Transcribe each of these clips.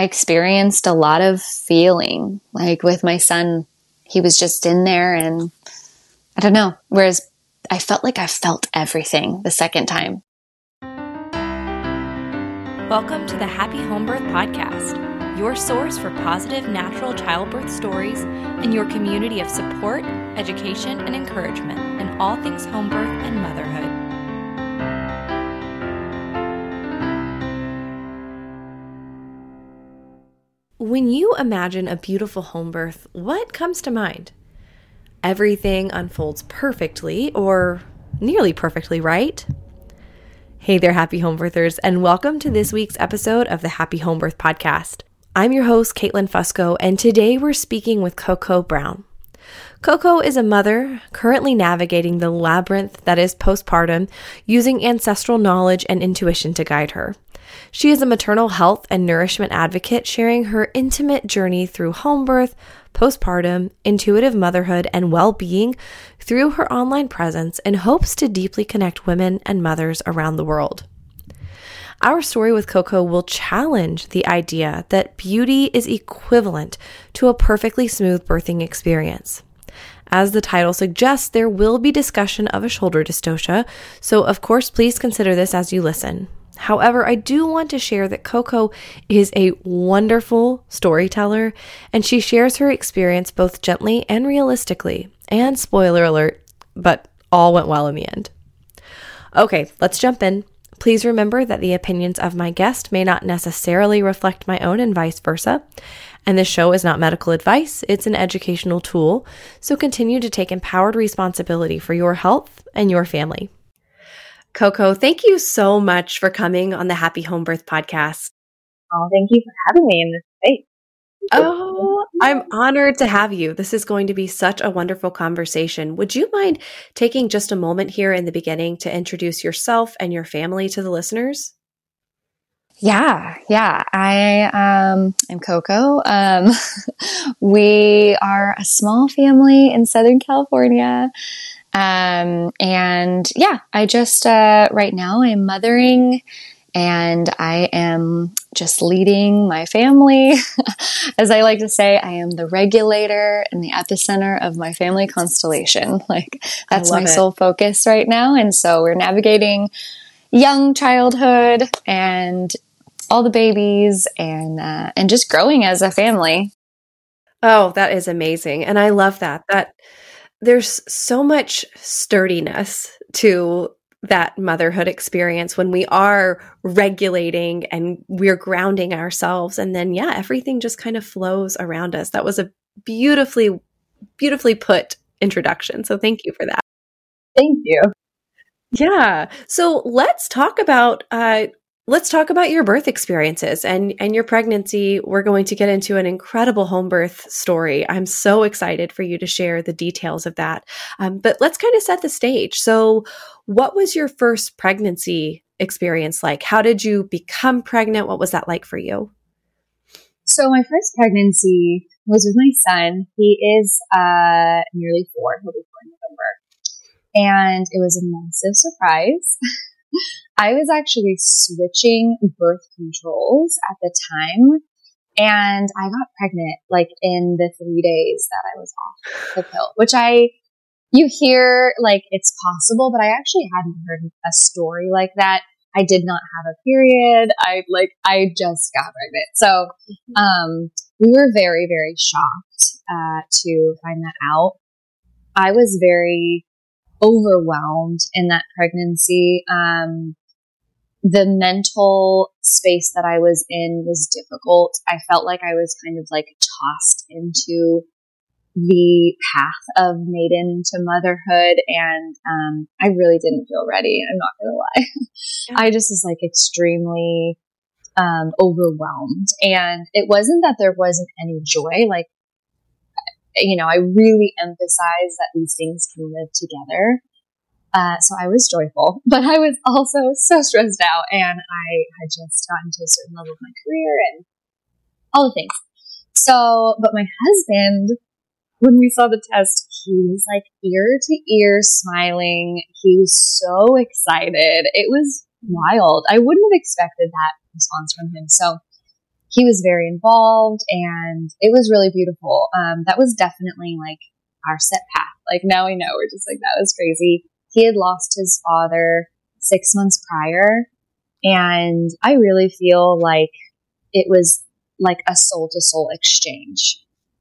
I experienced a lot of feeling. Like with my son, he was just in there and I don't know. Whereas I felt like I felt everything the second time. Welcome to the Happy Home Birth Podcast, your source for positive natural childbirth stories and your community of support, education, and encouragement in all things home birth and motherhood. When you imagine a beautiful home birth, what comes to mind? Everything unfolds perfectly or nearly perfectly, right? Hey there, happy home birthers, and welcome to this week's episode of the Happy Home Birth Podcast. I'm your host, Caitlin Fusco, and today we're speaking with Coco Brown. Coco is a mother currently navigating the labyrinth that is postpartum using ancestral knowledge and intuition to guide her. She is a maternal health and nourishment advocate, sharing her intimate journey through home birth, postpartum, intuitive motherhood, and well being through her online presence and hopes to deeply connect women and mothers around the world. Our story with Coco will challenge the idea that beauty is equivalent to a perfectly smooth birthing experience. As the title suggests, there will be discussion of a shoulder dystocia, so of course, please consider this as you listen. However, I do want to share that Coco is a wonderful storyteller and she shares her experience both gently and realistically. And spoiler alert, but all went well in the end. Okay, let's jump in. Please remember that the opinions of my guest may not necessarily reflect my own and vice versa. And this show is not medical advice, it's an educational tool. So continue to take empowered responsibility for your health and your family. Coco, thank you so much for coming on the Happy Home Birth podcast. Oh, thank you for having me in this space. Oh, I'm honored to have you. This is going to be such a wonderful conversation. Would you mind taking just a moment here in the beginning to introduce yourself and your family to the listeners? Yeah, yeah. I um am Coco. Um we are a small family in Southern California. Um, and yeah, I just, uh, right now I'm mothering and I am just leading my family. As I like to say, I am the regulator and the epicenter of my family constellation. Like that's my it. sole focus right now. And so we're navigating young childhood and all the babies and, uh, and just growing as a family. Oh, that is amazing. And I love that. That there's so much sturdiness to that motherhood experience when we are regulating and we're grounding ourselves and then yeah everything just kind of flows around us that was a beautifully beautifully put introduction so thank you for that thank you yeah so let's talk about uh, Let's talk about your birth experiences and, and your pregnancy. We're going to get into an incredible home birth story. I'm so excited for you to share the details of that. Um, but let's kind of set the stage. So, what was your first pregnancy experience like? How did you become pregnant? What was that like for you? So, my first pregnancy was with my son. He is uh, nearly four. He'll be four in November. And it was a massive surprise. I was actually switching birth controls at the time and I got pregnant like in the three days that I was off the pill, which I, you hear like it's possible, but I actually hadn't heard a story like that. I did not have a period. I like, I just got pregnant. So, um, we were very, very shocked, uh, to find that out. I was very overwhelmed in that pregnancy. Um, the mental space that I was in was difficult. I felt like I was kind of like tossed into the path of maiden to motherhood and um, I really didn't feel ready. I'm not gonna lie. Yeah. I just was like extremely um, overwhelmed. And it wasn't that there wasn't any joy. Like, you know, I really emphasize that these things can live together. Uh, so I was joyful, but I was also so stressed out and I had just gotten to a certain level of my career and all the things. So, but my husband, when we saw the test, he was like ear to ear smiling. He was so excited. It was wild. I wouldn't have expected that response from him. So he was very involved and it was really beautiful. Um, that was definitely like our set path. Like now we know we're just like, that was crazy. He had lost his father six months prior. And I really feel like it was like a soul to soul exchange.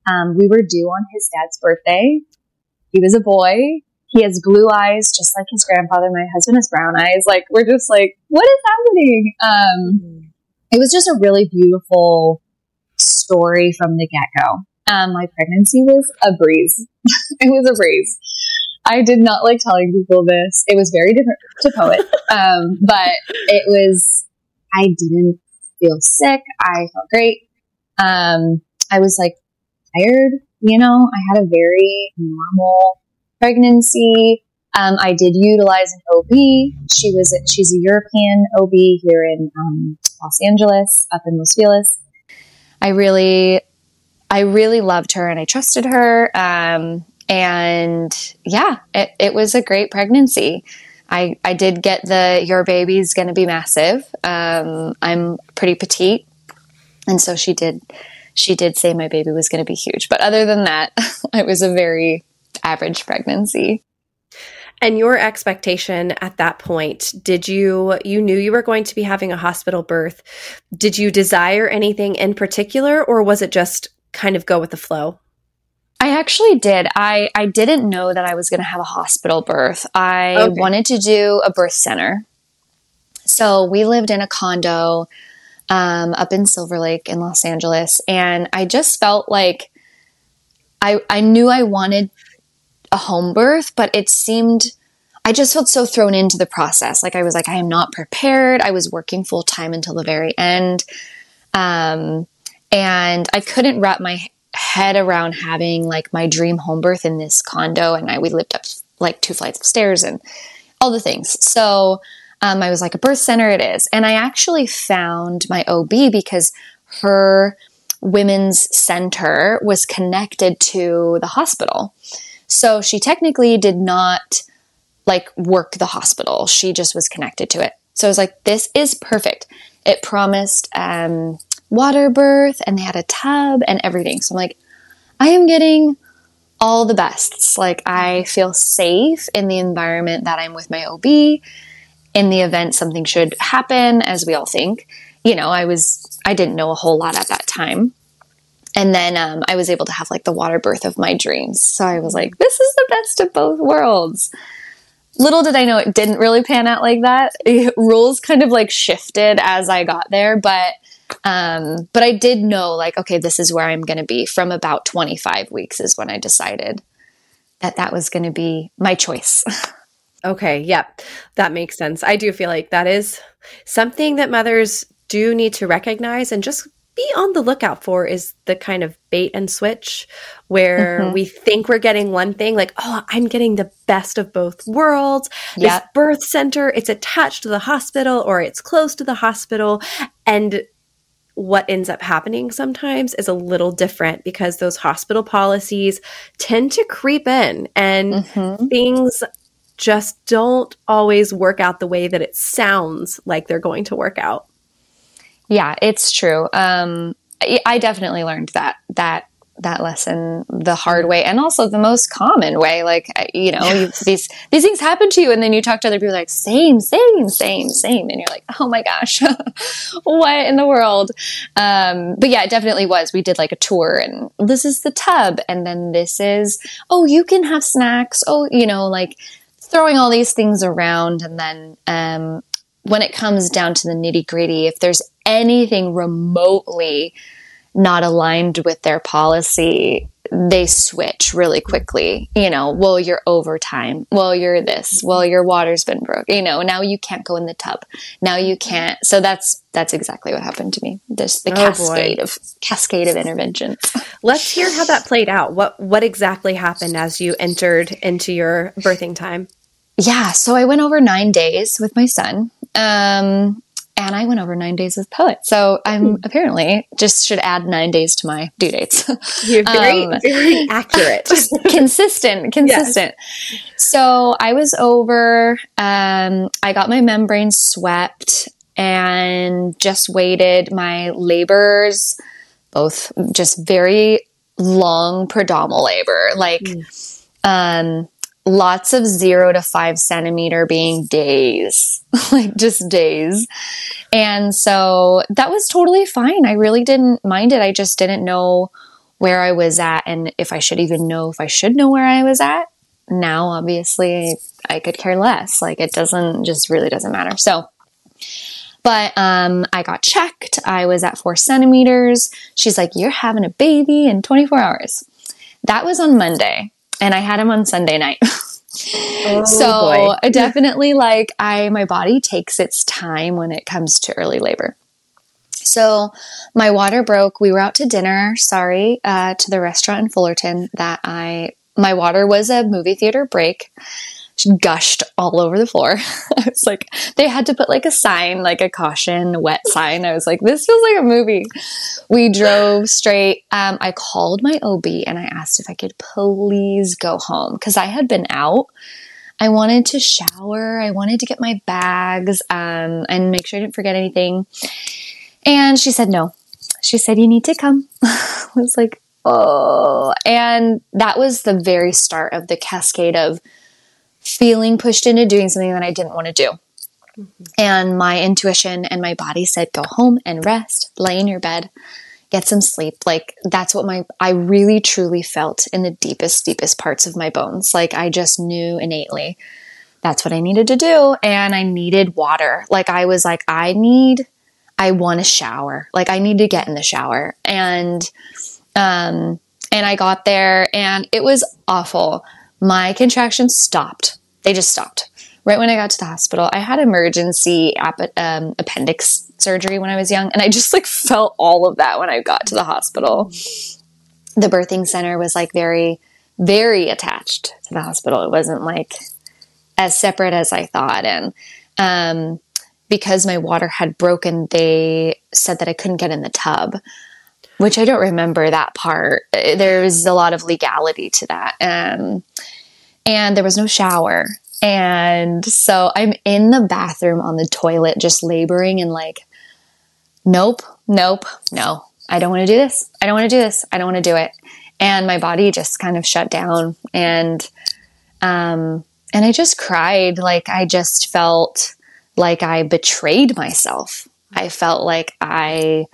Um, we were due on his dad's birthday. He was a boy. He has blue eyes, just like his grandfather. My husband has brown eyes. Like, we're just like, what is happening? Um, it was just a really beautiful story from the get go. Um, my pregnancy was a breeze. it was a breeze. I did not like telling people this. It was very different to Poet. Um, but it was, I didn't feel sick. I felt great. Um, I was like tired, you know, I had a very normal pregnancy. Um, I did utilize an OB. She was, a, she's a European OB here in, um, Los Angeles, up in Los Feliz. I really, I really loved her and I trusted her. Um, and yeah, it, it was a great pregnancy. I, I did get the your baby's going to be massive. Um, I'm pretty petite, and so she did she did say my baby was going to be huge. But other than that, it was a very average pregnancy. And your expectation at that point, did you you knew you were going to be having a hospital birth? Did you desire anything in particular or was it just kind of go with the flow? I actually did. I, I didn't know that I was going to have a hospital birth. I okay. wanted to do a birth center. So we lived in a condo um, up in Silver Lake in Los Angeles. And I just felt like I, I knew I wanted a home birth, but it seemed, I just felt so thrown into the process. Like I was like, I am not prepared. I was working full time until the very end. Um, and I couldn't wrap my head around having like my dream home birth in this condo and I we lived up like two flights of stairs and all the things. So um, I was like a birth center it is. And I actually found my OB because her women's center was connected to the hospital. So she technically did not like work the hospital. She just was connected to it. So I was like, this is perfect. It promised um, water birth and they had a tub and everything. So I'm like, I am getting all the bests. Like I feel safe in the environment that I'm with my OB. In the event something should happen, as we all think, you know, I was I didn't know a whole lot at that time. And then um, I was able to have like the water birth of my dreams. So I was like, this is the best of both worlds. Little did I know it didn't really pan out like that. Rules kind of like shifted as I got there, but um, but I did know, like, okay, this is where I'm going to be from about 25 weeks, is when I decided that that was going to be my choice. okay. Yep. That makes sense. I do feel like that is something that mothers do need to recognize and just be on the lookout for is the kind of bait and switch where mm-hmm. we think we're getting one thing like oh i'm getting the best of both worlds yep. this birth center it's attached to the hospital or it's close to the hospital and what ends up happening sometimes is a little different because those hospital policies tend to creep in and mm-hmm. things just don't always work out the way that it sounds like they're going to work out. Yeah, it's true. Um, I definitely learned that that that lesson the hard way and also the most common way like you know you, these these things happen to you and then you talk to other people like same same same same. And you're like oh my gosh what in the world? Um, but yeah it definitely was. We did like a tour and this is the tub and then this is oh you can have snacks. Oh you know like throwing all these things around and then um, when it comes down to the nitty gritty if there's anything remotely not aligned with their policy, they switch really quickly. You know, well, you're overtime. Well, you're this. Well, your water's been broke. You know, now you can't go in the tub. Now you can't. So that's that's exactly what happened to me. This the oh cascade boy. of cascade of interventions. Let's hear how that played out. What what exactly happened as you entered into your birthing time? Yeah, so I went over nine days with my son. Um, and I went over nine days with Poet. So I'm apparently just should add nine days to my due dates. You're very, um, very accurate. consistent, consistent. Yes. So I was over, um, I got my membrane swept and just waited. My labors, both just very long prodromal labor, like, mm. um, lots of zero to five centimeter being days, like just days. And so that was totally fine. I really didn't mind it. I just didn't know where I was at and if I should even know if I should know where I was at. Now, obviously, I could care less. Like it doesn't, just really doesn't matter. So, but um, I got checked. I was at four centimeters. She's like, You're having a baby in 24 hours. That was on Monday and I had him on Sunday night. oh, so boy. definitely like I my body takes its time when it comes to early labor. So my water broke. We were out to dinner. Sorry uh, to the restaurant in Fullerton that I my water was a movie theater break gushed all over the floor. I was like, they had to put like a sign, like a caution, wet sign. I was like, this feels like a movie. We drove straight. Um, I called my OB and I asked if I could please go home because I had been out. I wanted to shower. I wanted to get my bags um, and make sure I didn't forget anything. And she said no. She said, you need to come. I was like, oh. And that was the very start of the cascade of feeling pushed into doing something that I didn't want to do. Mm-hmm. And my intuition and my body said, go home and rest, lay in your bed, get some sleep. Like that's what my, I really truly felt in the deepest, deepest parts of my bones. Like I just knew innately that's what I needed to do. And I needed water. Like I was like, I need, I want a shower. Like I need to get in the shower. And, um, and I got there and it was awful my contractions stopped. They just stopped. Right when I got to the hospital, I had emergency ap- um, appendix surgery when I was young, and I just like felt all of that when I got to the hospital. The birthing center was like very, very attached to the hospital. It wasn't like as separate as I thought. And um, because my water had broken, they said that I couldn't get in the tub which I don't remember that part. There was a lot of legality to that. Um, and there was no shower. And so I'm in the bathroom on the toilet, just laboring and like, nope, nope, no, I don't want to do this. I don't want to do this. I don't want to do it. And my body just kind of shut down. And, um, and I just cried. Like I just felt like I betrayed myself. I felt like I,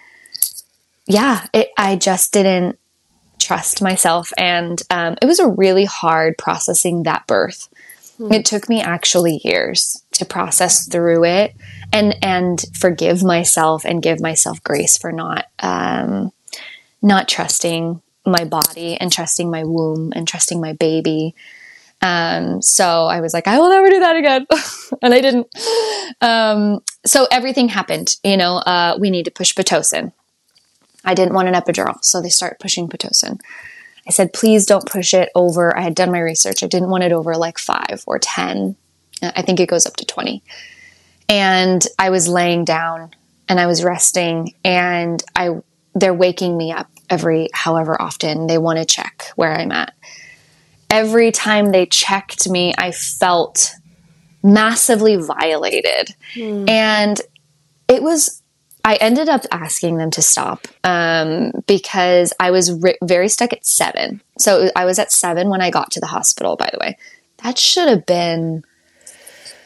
yeah, it, I just didn't trust myself. And um, it was a really hard processing that birth. Hmm. It took me actually years to process through it and and forgive myself and give myself grace for not um, not trusting my body and trusting my womb and trusting my baby. Um, so I was like, I will never do that again. and I didn't. Um, so everything happened. You know, uh, we need to push Pitocin. I didn't want an epidural, so they start pushing Pitocin. I said, please don't push it over. I had done my research. I didn't want it over like five or 10. I think it goes up to 20. And I was laying down and I was resting and I, they're waking me up every however often they want to check where I'm at. Every time they checked me, I felt massively violated. Mm. And it was I ended up asking them to stop um, because I was very stuck at seven. So I was at seven when I got to the hospital, by the way. That should have been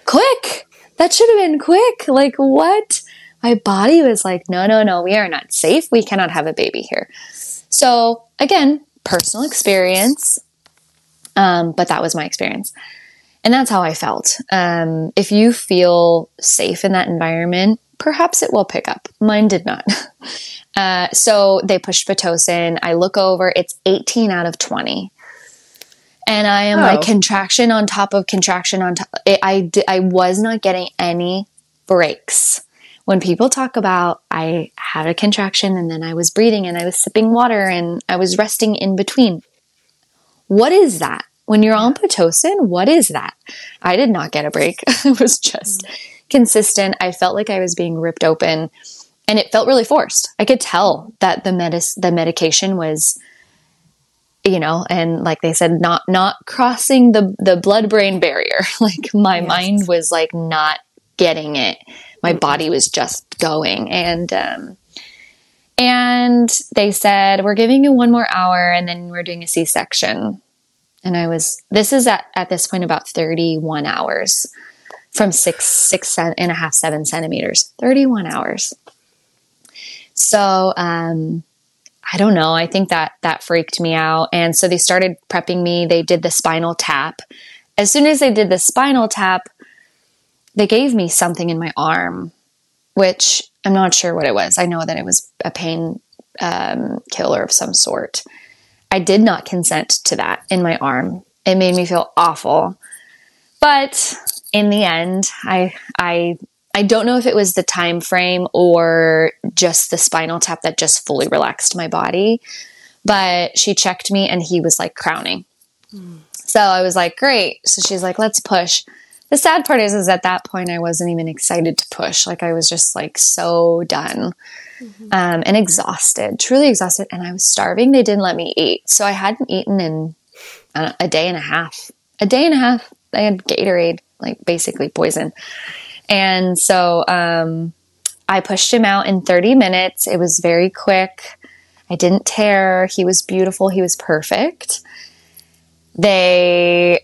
quick. That should have been quick. Like, what? My body was like, no, no, no, we are not safe. We cannot have a baby here. So, again, personal experience. Um, but that was my experience. And that's how I felt. Um, if you feel safe in that environment, perhaps it will pick up. Mine did not. Uh, so they pushed Pitocin. I look over, it's 18 out of 20. And I am oh. like contraction on top of contraction on top. It, I, I was not getting any breaks. When people talk about I had a contraction and then I was breathing and I was sipping water and I was resting in between. What is that? When you're on Pitocin, what is that? I did not get a break. it was just consistent. I felt like I was being ripped open and it felt really forced. I could tell that the medis- the medication was you know, and like they said not not crossing the the blood brain barrier. like my yes. mind was like not getting it. my body was just going. And, um, and they said, we're giving you one more hour and then we're doing a C section. And I was, this is at, at this point about 31 hours from six, six and a half, seven centimeters, 31 hours. So, um, I don't know. I think that that freaked me out. And so they started prepping me. They did the spinal tap. As soon as they did the spinal tap, they gave me something in my arm, which I'm not sure what it was. I know that it was a pain um, killer of some sort. I did not consent to that in my arm. It made me feel awful. But in the end, I I I don't know if it was the time frame or just the spinal tap that just fully relaxed my body, but she checked me and he was like crowning. Mm. So I was like, great. So she's like, let's push. The sad part is, is at that point I wasn't even excited to push. Like I was just like so done mm-hmm. um, and exhausted, truly exhausted. And I was starving. They didn't let me eat. So I hadn't eaten in uh, a day and a half. A day and a half. I had Gatorade, like basically poison. And so um, I pushed him out in 30 minutes. It was very quick. I didn't tear. He was beautiful. He was perfect. They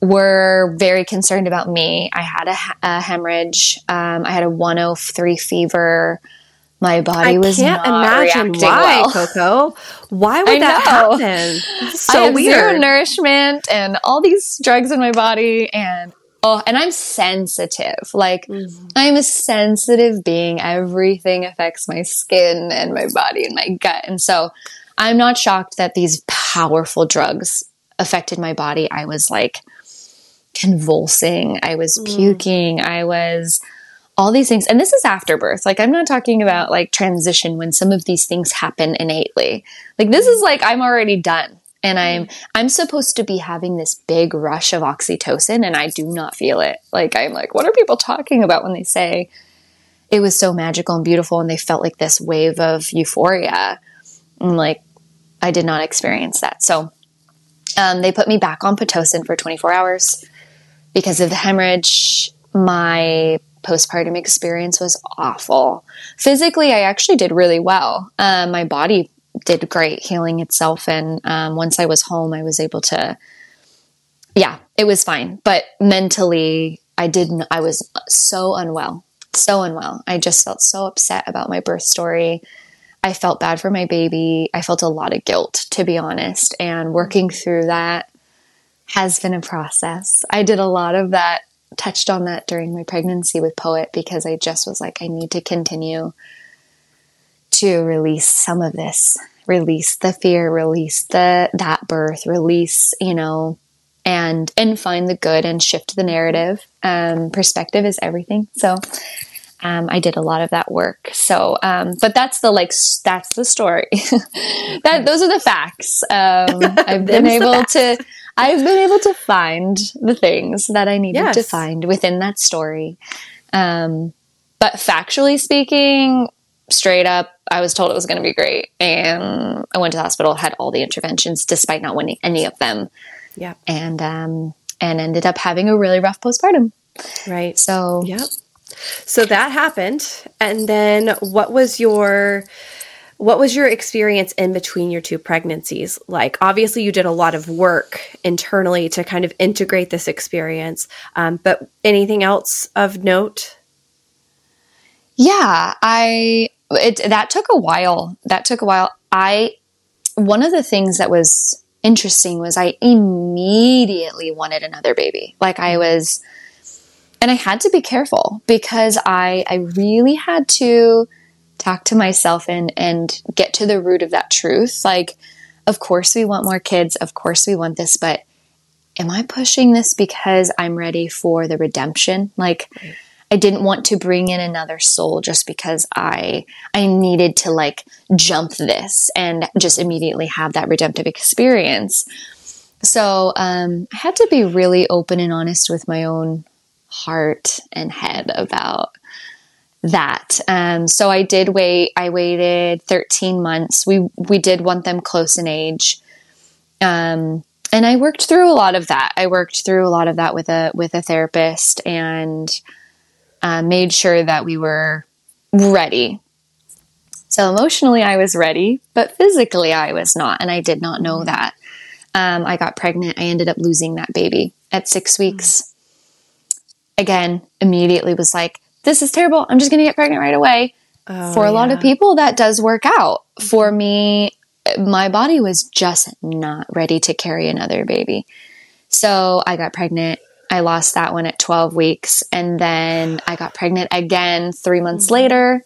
were very concerned about me. I had a, a hemorrhage. Um, I had a 103 fever. My body I was can't imagine why, well. Coco. Why would that happen? so I have weird. Zero nourishment and all these drugs in my body, and Oh, and I'm sensitive. Like mm-hmm. I'm a sensitive being. Everything affects my skin and my body and my gut. And so I'm not shocked that these powerful drugs affected my body. I was like convulsing. I was mm. puking. I was all these things. And this is after birth. Like I'm not talking about like transition when some of these things happen innately. Like this is like I'm already done and I'm mm-hmm. I'm supposed to be having this big rush of oxytocin and I do not feel it. Like I'm like what are people talking about when they say it was so magical and beautiful and they felt like this wave of euphoria. And like I did not experience that. So um, they put me back on pitocin for 24 hours because of the hemorrhage. My postpartum experience was awful. Physically, I actually did really well. Um, my body did great healing itself. And um, once I was home, I was able to, yeah, it was fine. But mentally, I didn't, I was so unwell, so unwell. I just felt so upset about my birth story. I felt bad for my baby. I felt a lot of guilt, to be honest. And working through that has been a process. I did a lot of that, touched on that during my pregnancy with Poet because I just was like, I need to continue to release some of this, release the fear, release the that birth, release, you know, and and find the good and shift the narrative. Um, perspective is everything. So um, I did a lot of that work. So, um, but that's the like that's the story. that those are the facts. Um, I've been able to. I've been able to find the things that I needed yes. to find within that story. Um, but factually speaking, straight up, I was told it was going to be great. And I went to the hospital, had all the interventions despite not winning any of them. Yeah. And, um, and ended up having a really rough postpartum. Right. So, yep. So that happened. And then what was your, what was your experience in between your two pregnancies like obviously you did a lot of work internally to kind of integrate this experience um, but anything else of note yeah i it that took a while. That took a while. I one of the things that was interesting was I immediately wanted another baby. Like I was and I had to be careful because I I really had to talk to myself and and get to the root of that truth. Like of course we want more kids, of course we want this, but am I pushing this because I'm ready for the redemption? Like right I didn't want to bring in another soul just because I I needed to like jump this and just immediately have that redemptive experience. So um, I had to be really open and honest with my own heart and head about that. Um, so I did wait. I waited 13 months. We we did want them close in age. Um, and I worked through a lot of that. I worked through a lot of that with a with a therapist and uh, made sure that we were ready. So emotionally, I was ready, but physically, I was not. And I did not know that. Um, I got pregnant. I ended up losing that baby at six weeks. Again, immediately was like, this is terrible. I'm just going to get pregnant right away. Oh, For a lot of people, that does work out. For me, my body was just not ready to carry another baby. So I got pregnant. I lost that one at 12 weeks. And then I got pregnant again three months mm-hmm. later.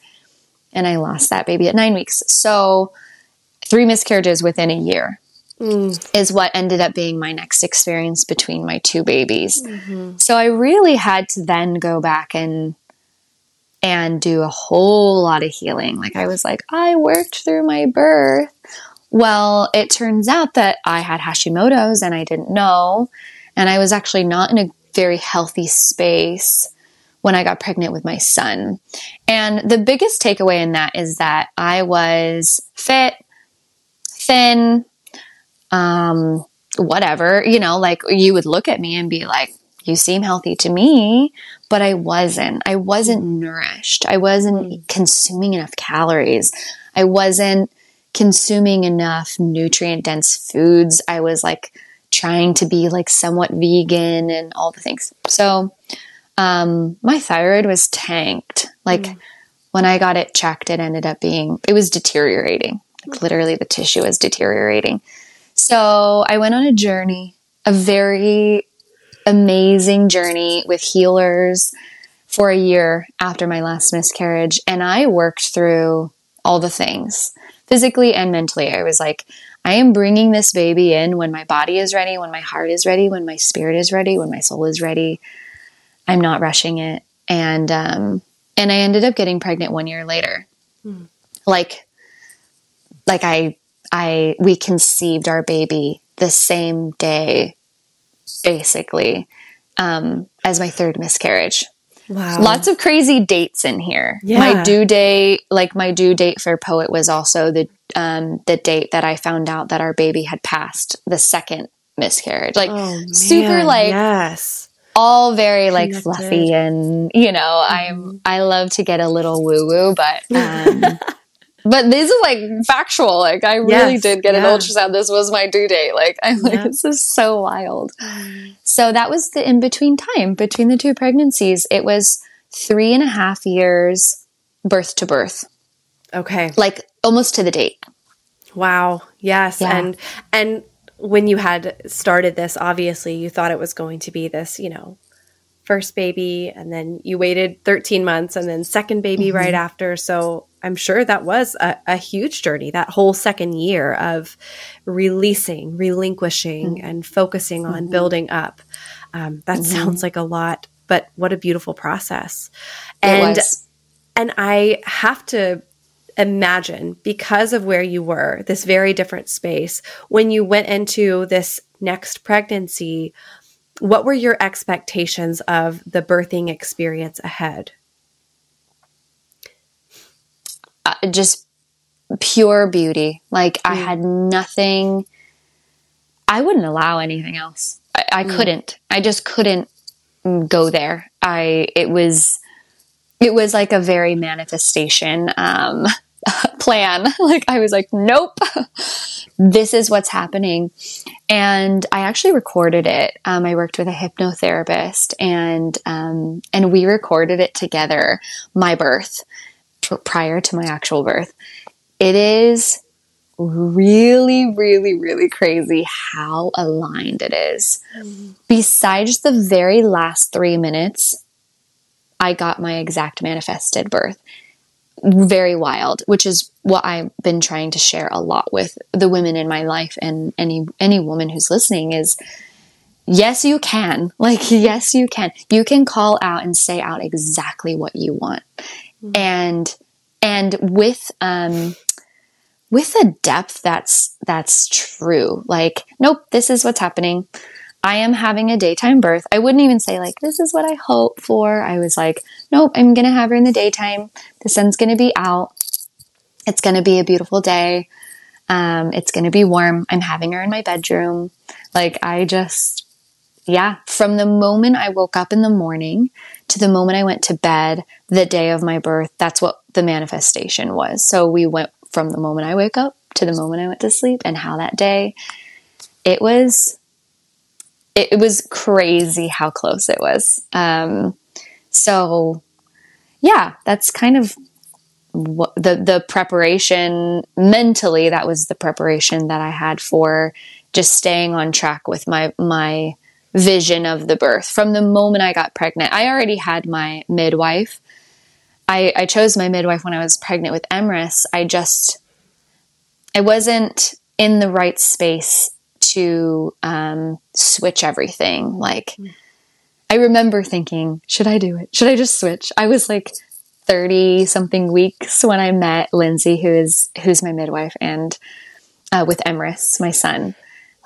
And I lost that baby at nine weeks. So three miscarriages within a year mm. is what ended up being my next experience between my two babies. Mm-hmm. So I really had to then go back and and do a whole lot of healing. Like I was like, I worked through my birth. Well, it turns out that I had Hashimoto's and I didn't know. And I was actually not in a very healthy space when I got pregnant with my son. And the biggest takeaway in that is that I was fit, thin, um, whatever, you know, like you would look at me and be like, you seem healthy to me, but I wasn't. I wasn't nourished. I wasn't consuming enough calories. I wasn't consuming enough nutrient dense foods. I was like trying to be like somewhat vegan and all the things. So, um, my thyroid was tanked. Like when I got it checked, it ended up being, it was deteriorating. Like literally the tissue was deteriorating. So I went on a journey, a very amazing journey with healers for a year after my last miscarriage. And I worked through all the things physically and mentally. I was like, I am bringing this baby in when my body is ready, when my heart is ready, when my spirit is ready, when my soul is ready. I'm not rushing it. And, um, and I ended up getting pregnant one year later. Like, like I, I, we conceived our baby the same day, basically, um, as my third miscarriage. Wow. Lots of crazy dates in here. Yeah. My due date, like my due date for Poet was also the um, the date that I found out that our baby had passed the second miscarriage. Like Oh, super like yes. all very like Connected. fluffy and you know, I'm I love to get a little woo woo, but um but this is like factual. Like I really Yes, did get yeah. an ultrasound. This was my due date. Like I'm like, this is so wild. So that was the in between time between the two pregnancies. It was three and a half years birth to birth. Okay. Like almost to the date. Wow. Yes. Yeah. And and when you had started this, obviously you thought it was going to be this, you know, first baby and then you waited 13 months and then second baby Mm-hmm. right after. So I'm sure that was a, a huge journey, that whole second year of releasing, relinquishing, Mm-hmm. and focusing on building up. Um, that sounds like a lot, but what a beautiful process. And it was. and I have to imagine because of where you were, this very different space, when you went into this next pregnancy, what were your expectations of the birthing experience ahead? uh, just pure beauty. Like I had nothing. I wouldn't allow anything else. I, I couldn't. I just couldn't mm, go there. I. It was. It was like a very manifestation um, plan. Like I was like, nope, this is what's happening. And I actually recorded it. Um, I worked with a hypnotherapist, and um, and we recorded it together. My birth pr- prior to my actual birth. It is really, really, really crazy how aligned it is. Besides the very last three minutes, I got my exact manifested birth. Very wild, which is what I've been trying to share a lot with the women in my life and any any woman who's listening is yes you can. Like yes you can. You can call out and say out exactly what you want. Mm-hmm. And and with um with a depth that's that's true. Like nope, this is what's happening. I am having a daytime birth. I wouldn't even say like this is what I hope for. I was like, nope, I'm going to have her in the daytime. The sun's going to be out. It's going to be a beautiful day. Um, it's going to be warm. I'm having her in my bedroom. Like I just yeah, from the moment I woke up in the morning to the moment I went to bed the day of my birth, that's what the manifestation was. So we went from the moment I wake up to the moment I went to sleep and how that day it was it, was crazy how close it was. Um, so yeah, that's kind of what the the preparation mentally that was the preparation that I had for just staying on track with my my vision of the birth from the moment I got pregnant. I already had my midwife. I, I chose my midwife when I was pregnant with Emrys. I just I wasn't in the right space to um, switch everything. Like I remember thinking, should I do it? Should I just switch? I was like 30 something weeks when I met Lindsay, who is, who's my midwife and, uh, with Emrys, my son.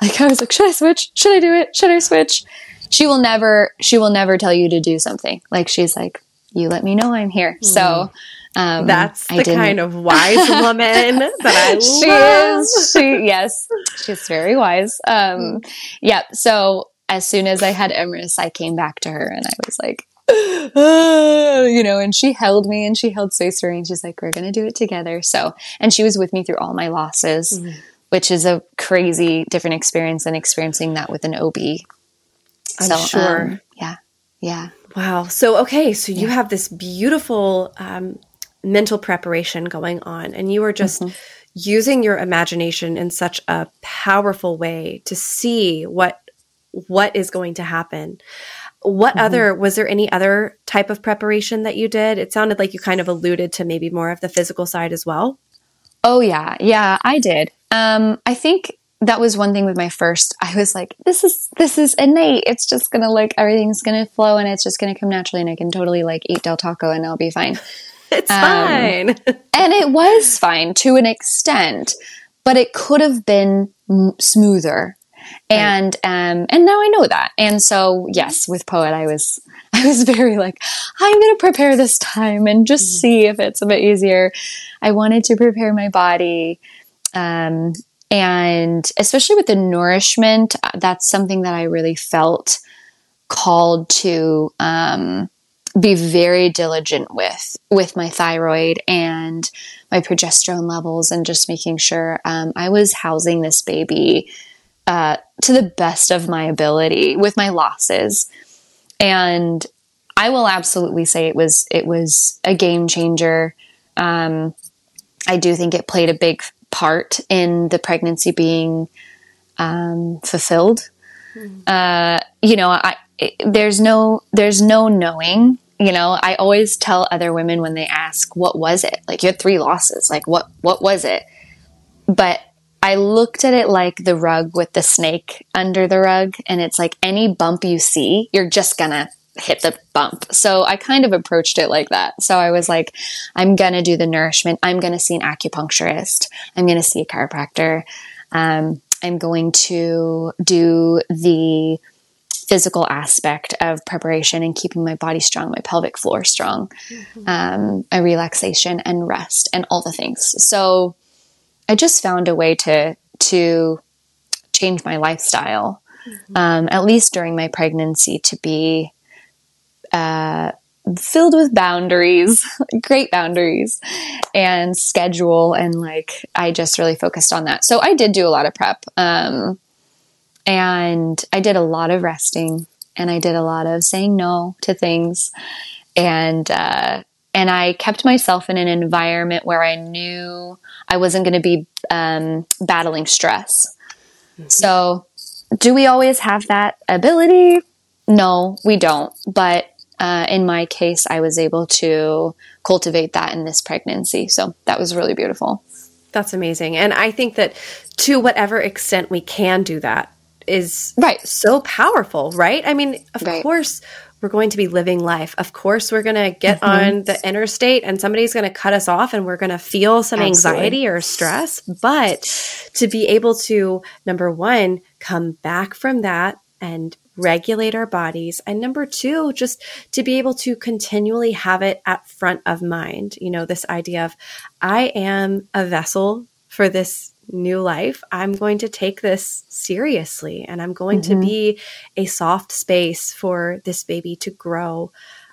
Like I was like, should I switch? Should I do it? Should I switch? She will never, she will never tell you to do something. Like she's like, you let me know I'm here. Mm. So, um, That's the kind of wise woman that I she love. is. She yes, she's very wise. Um, yeah. So as soon as I had Emrys, I came back to her and I was like, you know, and she held me and she held Sisri and she's like, we're going to do it together. So, and she was with me through all my losses, mm-hmm. Which is a crazy different experience than experiencing that with an OB. I'm so, sure. Um, yeah. Yeah. Wow. So, okay. So you have this beautiful um, mental preparation going on, and you are just mm-hmm. using your imagination in such a powerful way to see what what is going to happen. What mm-hmm. other was there any other type of preparation that you did? It sounded like you kind of alluded to maybe more of the physical side as well. Oh yeah, yeah, I did. Um, I think that was one thing with my first. I was like, this is this is innate. It's just gonna like everything's gonna flow and it's just gonna come naturally, and I can totally like eat Del Taco and I'll be fine. it's um, fine, and it was fine to an extent, but it could have been m- smoother and um and now I know that. And so yes, with Poet I was I was very like I'm going to prepare this time and just mm-hmm. see if it's a bit easier. I wanted to prepare my body um and especially with the nourishment uh, that's something that I really felt called to um be very diligent with with my thyroid and my progesterone levels and just making sure um, I was housing this baby uh, to the best of my ability with my losses. And I will absolutely say it was it was a game changer. Um, I do think it played a big part in the pregnancy being um, fulfilled. Mm-hmm. Uh, you know, I it, there's no there's no knowing. You know, I always tell other women when they ask, "What was it?" Like you had three losses. Like what what was it? But I looked at it like the rug with the snake under the rug. And it's like any bump you see, you're just gonna hit the bump. So I kind of approached it like that. So I was like, I'm gonna do the nourishment. I'm gonna see an acupuncturist. I'm gonna see a chiropractor. Um, I'm going to do the physical aspect of preparation and keeping my body strong, my pelvic floor strong, mm-hmm. um, a relaxation and rest and all the things. So I just found a way to to change my lifestyle, mm-hmm. um, at least during my pregnancy, to be uh, filled with boundaries, great boundaries, and schedule. And like, I just really focused on that. So I did do a lot of prep, um, and I did a lot of resting, and I did a lot of saying no to things, and uh, and I kept myself in an environment where I knew I wasn't going to be um, battling stress. Mm-hmm. So, do we always have that ability? No, we don't. But uh, in my case, I was able to cultivate that in this pregnancy. So, that was really beautiful. That's amazing. And I think that to whatever extent we can do that is right so powerful, right? I mean, of right. course, we're going to be living life. Of course, we're going to get mm-hmm. on the interstate and somebody's going to cut us off and we're going to feel some Absolutely. anxiety or stress. But to be able to, number one, come back from that and regulate our bodies. And number two, just to be able to continually have it at front of mind. You know, this idea of I am a vessel for this new life, I'm going to take this seriously and I'm going mm-hmm. to be a soft space for this baby to grow.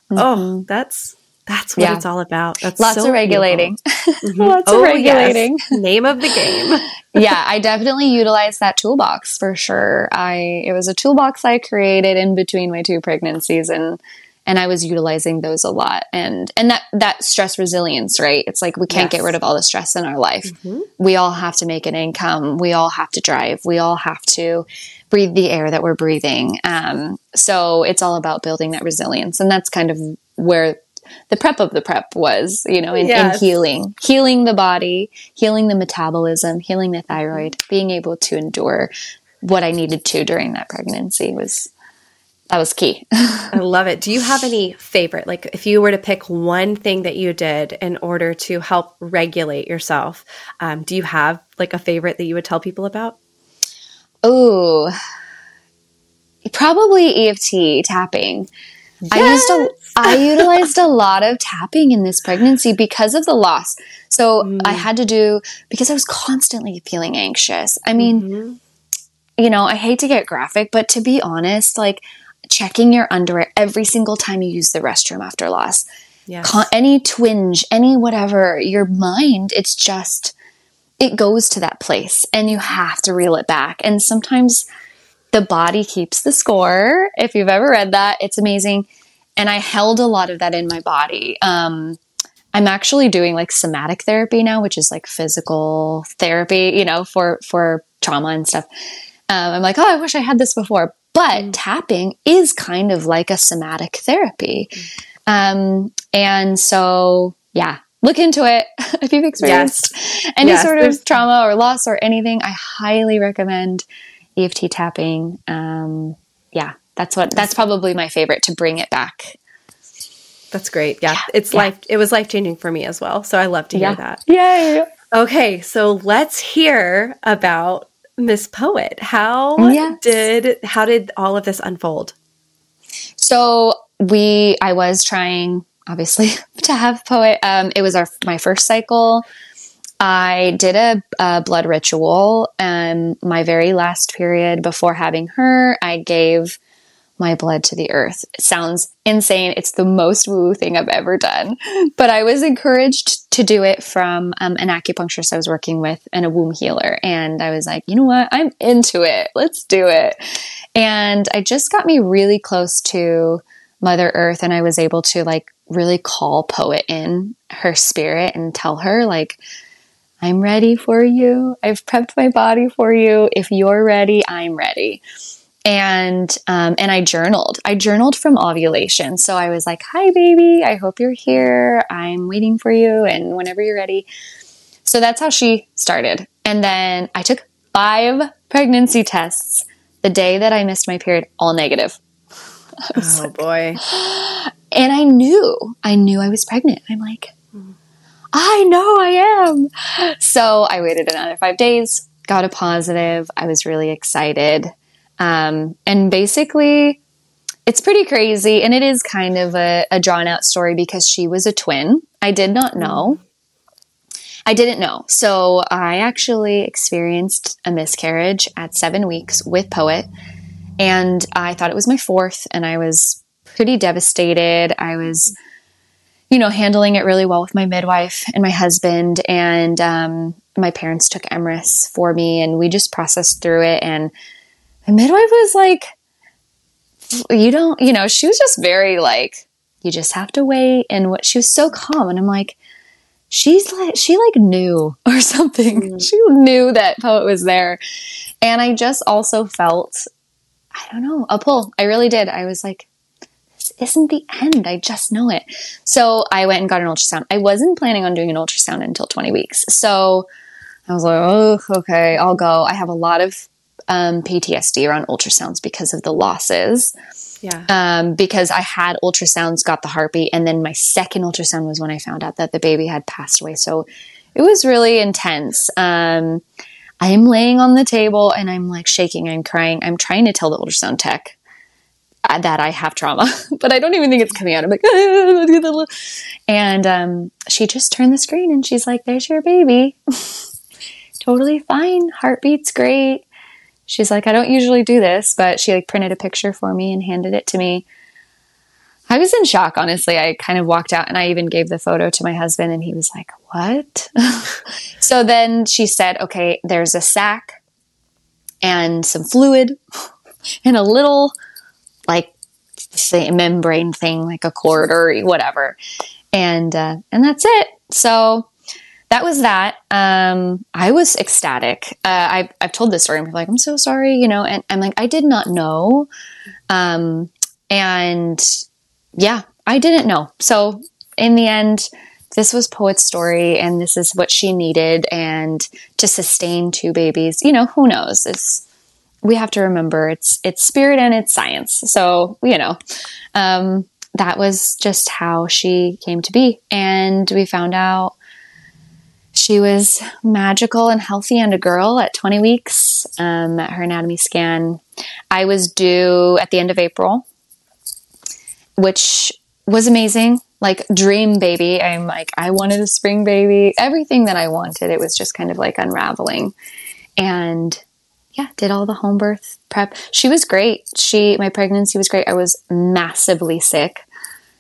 Oh, mm-hmm. Oh, that's that's what yeah. it's all about. That's lots so of regulating. Mm-hmm. lots oh, of regulating. Yes. Name of the game. yeah, I definitely utilized that toolbox for sure. I it was a toolbox I created in between my two pregnancies and and I was utilizing those a lot. And and that that stress resilience, right? It's like we can't yes. get rid of all the stress in our life. Mm-hmm. We all have to make an income. We all have to drive. We all have to breathe the air that we're breathing. Um, so it's all about building that resilience, and that's kind of where the prep of the prep was, you know, in, yes. in, healing, healing the body, healing the metabolism, healing the thyroid, being able to endure what I needed to during that pregnancy was that was key. I love it. Do you have any favorite? Like, if you were to pick one thing that you did in order to help regulate yourself, um, do you have like a favorite that you would tell people about? Oh, probably EFT tapping. Yes. I used a, I utilized a lot of tapping in this pregnancy because of the loss. So mm. I had to do because I was constantly feeling anxious. I mean, mm-hmm. you know, I hate to get graphic, but to be honest, like checking your underwear every single time you use the restroom after loss. Yes. Con- any twinge, any whatever, your mind, it's just, it goes to that place and you have to reel it back. And sometimes the body keeps the score. If you've ever read that, it's amazing. And I held a lot of that in my body. Um, I'm actually doing like somatic therapy now, which is like physical therapy, you know, for for trauma and stuff. Um, I'm like, oh, I wish I had this before, but mm. tapping is kind of like a somatic therapy. Mm. Um, and so, yeah, look into it if you've experienced yes. any yes, sort of trauma or loss or anything. I highly recommend EFT tapping. Um, yeah, that's what that's probably my favorite to bring it back. That's great. Yeah, yeah it's yeah. life. It was life changing for me as well. So I love to hear yeah. that. Yay! Okay, so let's hear about Miss Poet, how yes. did how did all of this unfold? So we, I was trying obviously to have Poet. Um, it was our my first cycle. I did a, a blood ritual. Um, my very last period before having her, I gave my blood to the earth. It sounds insane. It's the most woo thing I've ever done. But I was encouraged to do it from um, an acupuncturist I was working with and a womb healer. And I was like, you know what? I'm into it. Let's do it. And I just got me really close to Mother Earth. And I was able to like really call Poet in her spirit and tell her, like, I'm ready for you. I've prepped my body for you. If you're ready, I'm ready and um, and I journaled. I journaled from ovulation. So I was like, "Hi, baby. I hope you're here. I'm waiting for you, and whenever you're ready." So that's how she started. And then I took five pregnancy tests the day that I missed my period, all negative. Oh like, boy! And I knew, I knew I was pregnant. I'm like, I know I am. So I waited another five days, got a positive. I was really excited. Um, and basically, it's pretty crazy. And it is kind of a, a drawn out story because she was a twin. I did not know. I didn't know. So I actually experienced a miscarriage at seven weeks with Poet. And I thought it was my fourth, and I was pretty devastated. I was, you know, handling it really well with my midwife and my husband. And um, my parents took Emrys for me, and we just processed through it. And my midwife was like, you don't, you know, she was just very like, you just have to wait. And what she was so calm. And I'm like, she's like, she like knew or something. Mm. She knew that poet was there. And I just also felt, I don't know, a pull. I really did. I was like, this isn't the end. I just know it. So I went and got an ultrasound. I wasn't planning on doing an ultrasound until 20 weeks. So I was like, oh, okay, I'll go. I have a lot of um, PTSD around ultrasounds because of the losses. Yeah. Um, because I had ultrasounds, got the heartbeat, and then my second ultrasound was when I found out that the baby had passed away. So it was really intense. Um, I am laying on the table and I'm like shaking, I'm crying. I'm trying to tell the ultrasound tech uh, that I have trauma, but I don't even think it's coming out. I'm like, and um, she just turned the screen and she's like, "There's your baby." totally fine. Heartbeat's great. She's like, I don't usually do this, but she like printed a picture for me and handed it to me. I was in shock, honestly. I kind of walked out and I even gave the photo to my husband and he was like, What? so then she said, Okay, there's a sac and some fluid and a little like say membrane thing, like a cord or whatever. And uh, and that's it. So that was that. Um, I was ecstatic. Uh, I've, I've told this story and people like, I'm so sorry, you know, and I'm like, I did not know. Um, and yeah, I didn't know. So in the end, this was Poet's story and this is what she needed. And to sustain two babies, you know, who knows? It's, we have to remember it's, it's spirit and it's science. So, you know, um, that was just how she came to be. And we found out she was magical and healthy and a girl at 20 weeks um, at her anatomy scan. I was due at the end of April, which was amazing. Like dream baby. I'm like, I wanted a spring baby. Everything that I wanted. It was just kind of like unraveling. And yeah, did all the home birth prep. She was great. She, my pregnancy was great. I was massively sick.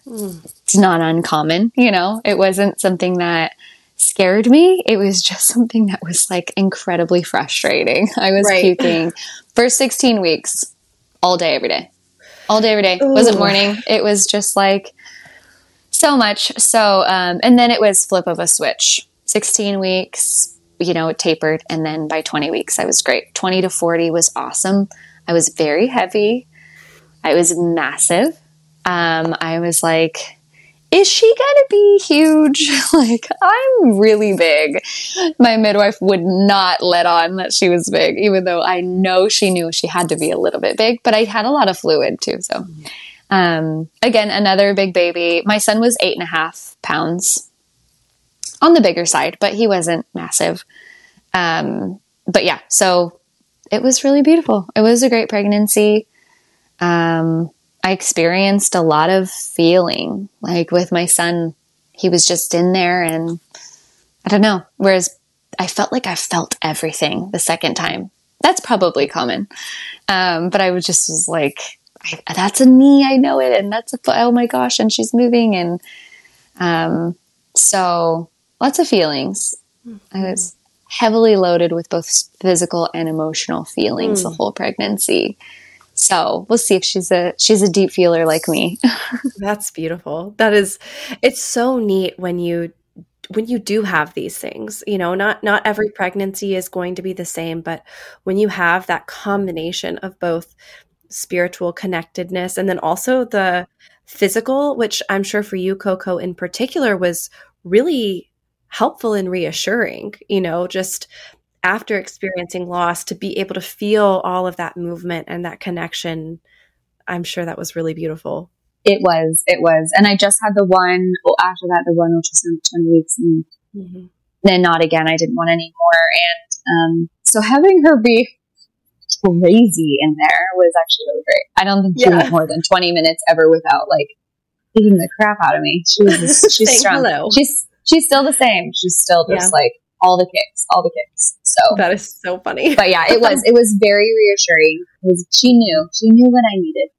Mm. It's not uncommon, you know, it wasn't something that scared me. It was just something that was like incredibly frustrating. I was right. puking for 16 weeks, all day, every day. All day, every day. Ooh. Wasn't morning. It was just like so much. So, um, and then it was flip of a switch. 16 weeks, you know, it tapered. And then by 20 weeks, I was great. 20 to 40 was awesome. I was very heavy. I was massive. Um, I was like, is she to be huge? like, I'm really big. My midwife would not let on that she was big, even though I know she knew she had to be a little bit big, but I had a lot of fluid too. So, um, again, another big baby. My son was eight and a half pounds on the bigger side, but he wasn't massive. Um, but yeah, so it was really beautiful. It was a great pregnancy. Um, I experienced a lot of feeling. Like with my son, he was just in there and I don't know. Whereas I felt like I felt everything the second time. That's probably common. Um, but I was just was like, I, that's a knee, I know it, and that's a foot. Oh my gosh, and she's moving, and um, so lots of feelings. Mm-hmm. I was heavily loaded with both physical and emotional feelings mm. the whole pregnancy. So we'll see if she's a she's a deep feeler like me. That's beautiful. That is it's so neat when you when you do have these things you know not not every pregnancy is going to be the same but when you have that combination of both spiritual connectedness and then also the physical which i'm sure for you coco in particular was really helpful and reassuring you know just after experiencing loss to be able to feel all of that movement and that connection i'm sure that was really beautiful it was it was and i just had the one well, after that the one ultrasound 20 weeks and mm-hmm. then not again i didn't want any more and um, so having her be crazy in there was actually really great i don't think she yeah. went more than 20 minutes ever without like beating the crap out of me she was she's strong hello. she's she's still the same she's still just yeah. like all the kicks, all the kicks. So that is so funny. but yeah, it was it was very reassuring. Was, she knew she knew what I needed.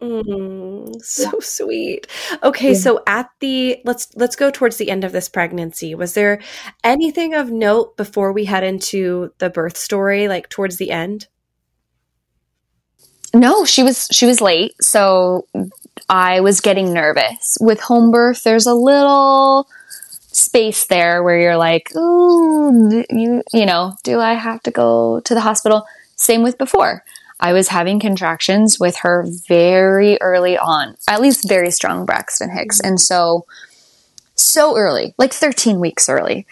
Mm, so yeah. sweet. Okay, yeah. so at the let's let's go towards the end of this pregnancy. Was there anything of note before we head into the birth story, like towards the end? No, she was she was late, so I was getting nervous. With home birth, there's a little space there where you're like, oh, you, you know, do I have to go to the hospital? Same with before. I was having contractions with her very early on, at least very strong Braxton Hicks. And so, so early, like 13 weeks early.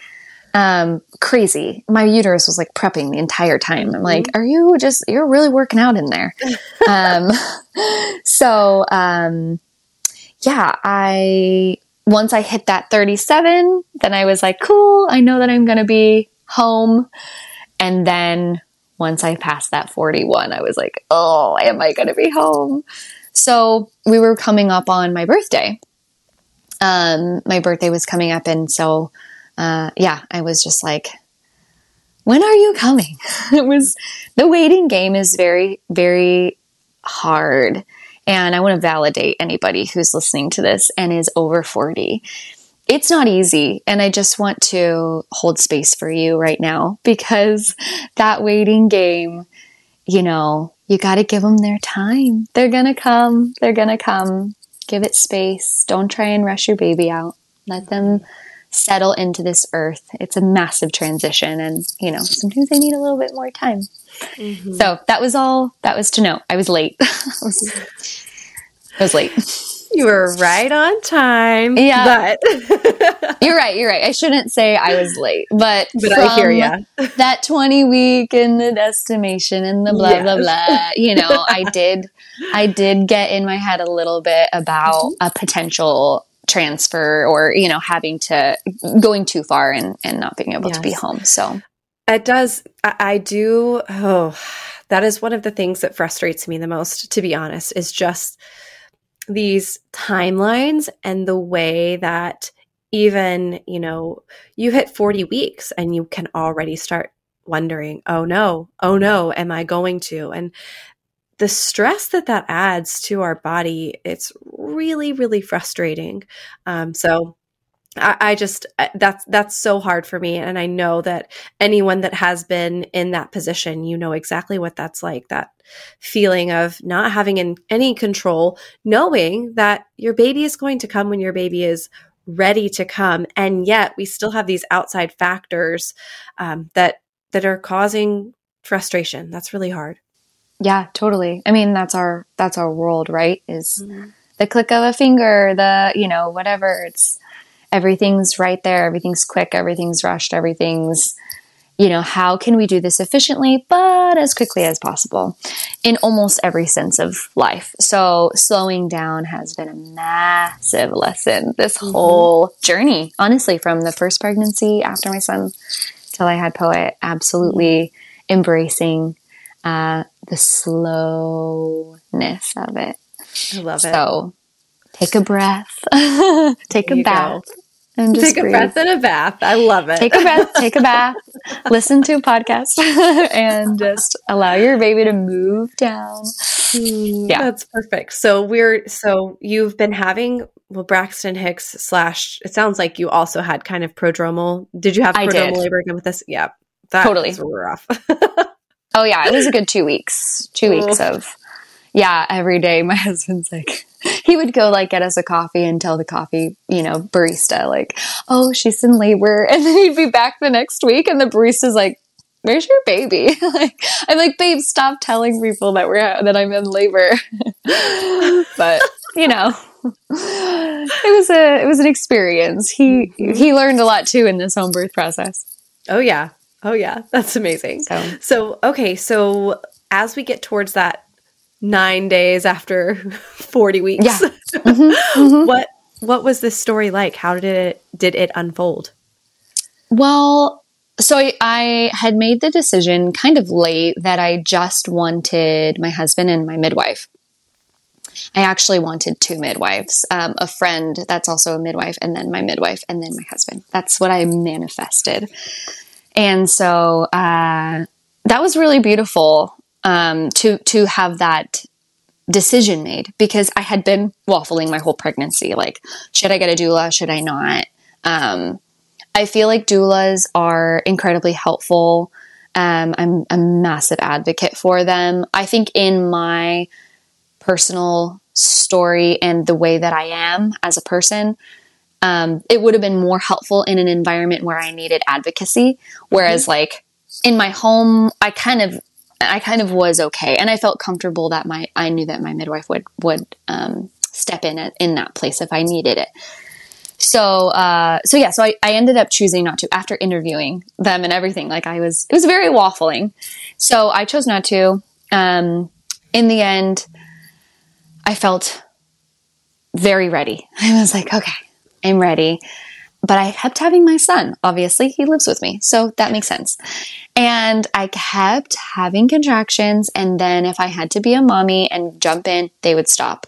Um, crazy. My uterus was like prepping the entire time. I'm like, mm-hmm. are you just, you're really working out in there. um, so, um, yeah, I once I hit that 37, then I was like, cool, I know that I'm going to be home. And then once I passed that 41, I was like, oh, am I going to be home? So we were coming up on my birthday. Um, my birthday was coming up. And so, uh, yeah, I was just like, when are you coming? It was the waiting game is very, very hard. And I want to validate anybody who's listening to this and is over 40. It's not easy. And I just want to hold space for you right now because that waiting game, you know, you got to give them their time. They're going to come. They're going to come. Give it space. Don't try and rush your baby out. Let them settle into this earth. It's a massive transition and, you know, sometimes they need a little bit more time. Mm-hmm. So that was all that was to know. I was late. I, was, I was late. You were right on time. Yeah. But you're right. You're right. I shouldn't say I was late, but, but I hear you. that 20 week and the destination and the blah, yes. blah, blah, you know, I did, I did get in my head a little bit about mm-hmm. a potential transfer or, you know, having to going too far and, and not being able yes. to be home. So it does. I, I do. Oh, that is one of the things that frustrates me the most, to be honest, is just these timelines and the way that even, you know, you hit 40 weeks and you can already start wondering, oh no, oh no, am I going to? And the stress that that adds to our body, it's really, really frustrating. Um, so I, I just that's that's so hard for me, and I know that anyone that has been in that position, you know exactly what that's like. That feeling of not having in, any control, knowing that your baby is going to come when your baby is ready to come, and yet we still have these outside factors um, that that are causing frustration. That's really hard. Yeah, totally. I mean, that's our that's our world, right? Is mm-hmm. the click of a finger, the you know whatever. It's everything's right there, everything's quick, everything's rushed, everything's, you know, how can we do this efficiently, but as quickly as possible in almost every sense of life. So slowing down has been a massive lesson this mm-hmm. whole journey, honestly, from the first pregnancy after my son till I had Poet, absolutely embracing uh, the slowness of it. I love it. So take a breath, take a bath. And just take a breathe. breath and a bath. I love it. Take a breath, take a bath, listen to a podcast, and just allow your baby to move down. Hmm, yeah, that's perfect. So we're so you've been having well Braxton Hicks slash. It sounds like you also had kind of prodromal. Did you have prodromal labor again with this? Yeah, totally. rough. oh yeah, it was a good two weeks. Two weeks of yeah. Every day, my husband's like he would go like get us a coffee and tell the coffee, you know, barista like, "Oh, she's in labor," and then he'd be back the next week, and the barista's like, "Where's your baby?" like, I'm like, "Babe, stop telling people that we're that I'm in labor." but you know, it was a it was an experience. He mm-hmm. he learned a lot too in this home birth process. Oh yeah, oh yeah, that's amazing. So, so okay, so as we get towards that nine days after 40 weeks. Yeah. Mm-hmm, mm-hmm. what what was this story like? How did it did it unfold? Well, so I, I, had made the decision kind of late that I just wanted my husband and my midwife. I actually wanted two midwives, um, a friend that's also a midwife, and then my midwife, and then my husband. That's what I manifested. And so uh, that was really beautiful um, to to have that decision made because I had been waffling my whole pregnancy. Like, should I get a doula? Should I not? Um, I feel like doulas are incredibly helpful. Um, I'm a massive advocate for them. I think in my personal story and the way that I am as a person, um, it would have been more helpful in an environment where I needed advocacy. Whereas, mm-hmm. like in my home, I kind of I kind of was okay, and I felt comfortable that my I knew that my midwife would would um, step in at, in that place if I needed it. So uh, so yeah, so I, I ended up choosing not to after interviewing them and everything. Like I was, it was very waffling. So I chose not to. Um, in the end, I felt very ready. I was like, okay, I'm ready but I kept having my son. Obviously, he lives with me, so that makes sense. And I kept having contractions, and then if I had to be a mommy and jump in, they would stop.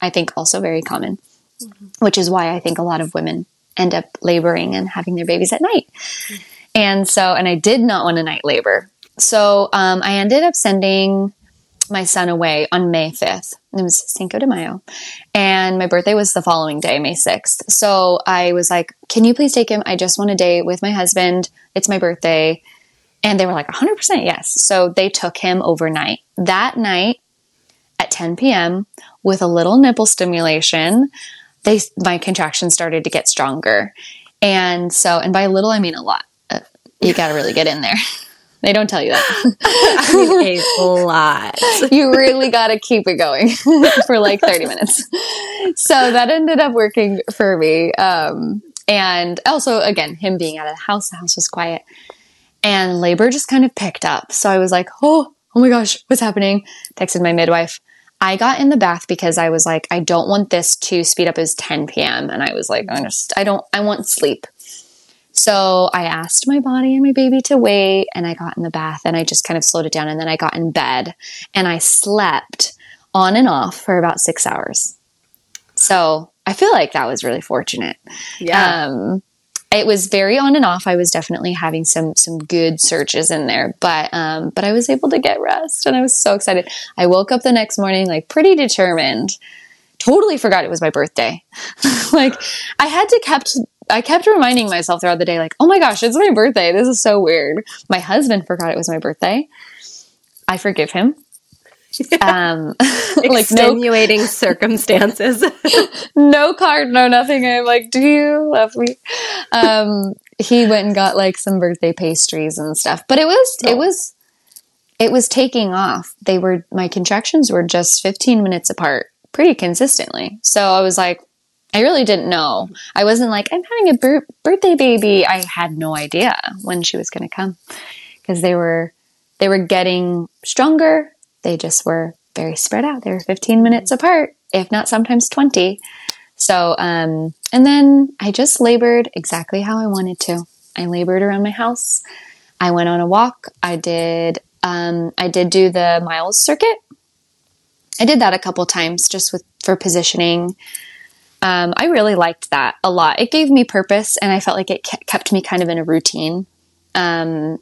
I think also very common, mm-hmm. which is why I think a lot of women end up laboring and having their babies at night. Mm-hmm. And so, and I did not want a night labor. So um, I ended up sending my son away on May 5th. It was Cinco de Mayo. And my birthday was the following day, May 6th. So I was like, can you please take him? I just want a day with my husband. It's my birthday. And they were like, 100% yes. So they took him overnight. That night at 10 p.m., with a little nipple stimulation, they, my contractions started to get stronger. And so, and by little, I mean a lot. Uh, you got to really get in there. They don't tell you that. I mean, a lot. you really got to keep it going for like 30 minutes. So that ended up working for me. Um, and also, again, him being out of the house, the house was quiet. And labor just kind of picked up. So I was like, oh, oh my gosh, what's happening? Texted my midwife. I got in the bath because I was like, I don't want this to speed up as 10 p.m. And I was like, I just, I don't, I want sleep. So I asked my body and my baby to wait, and I got in the bath and I just kind of slowed it down. And then I got in bed and I slept on and off for about six hours. So I feel like that was really fortunate. Yeah. Um, it was very on and off. I was definitely having some some good surges in there, but um, but I was able to get rest, and I was so excited. I woke up the next morning like pretty determined. Totally forgot it was my birthday. like I had to kept I kept reminding myself throughout the day, like, oh my gosh, it's my birthday. This is so weird. My husband forgot it was my birthday. I forgive him. Um, like extenuating no, circumstances. no card, no nothing. I'm like, do you love me? Um, he went and got like some birthday pastries and stuff, but it was, oh. it was, it was taking off. They were, my contractions were just 15 minutes apart pretty consistently. So I was like, I really didn't know. I wasn't like, I'm having a bir- birthday baby. I had no idea when she was going to come because they were, they were getting stronger. They just were very spread out. They were 15 minutes apart, if not sometimes 20. So, um, and then I just labored exactly how I wanted to. I labored around my house. I went on a walk. I did, um, I did do the miles circuit. I did that a couple times just with, for positioning um, I really liked that a lot. It gave me purpose, and I felt like it kept me kind of in a routine. Um,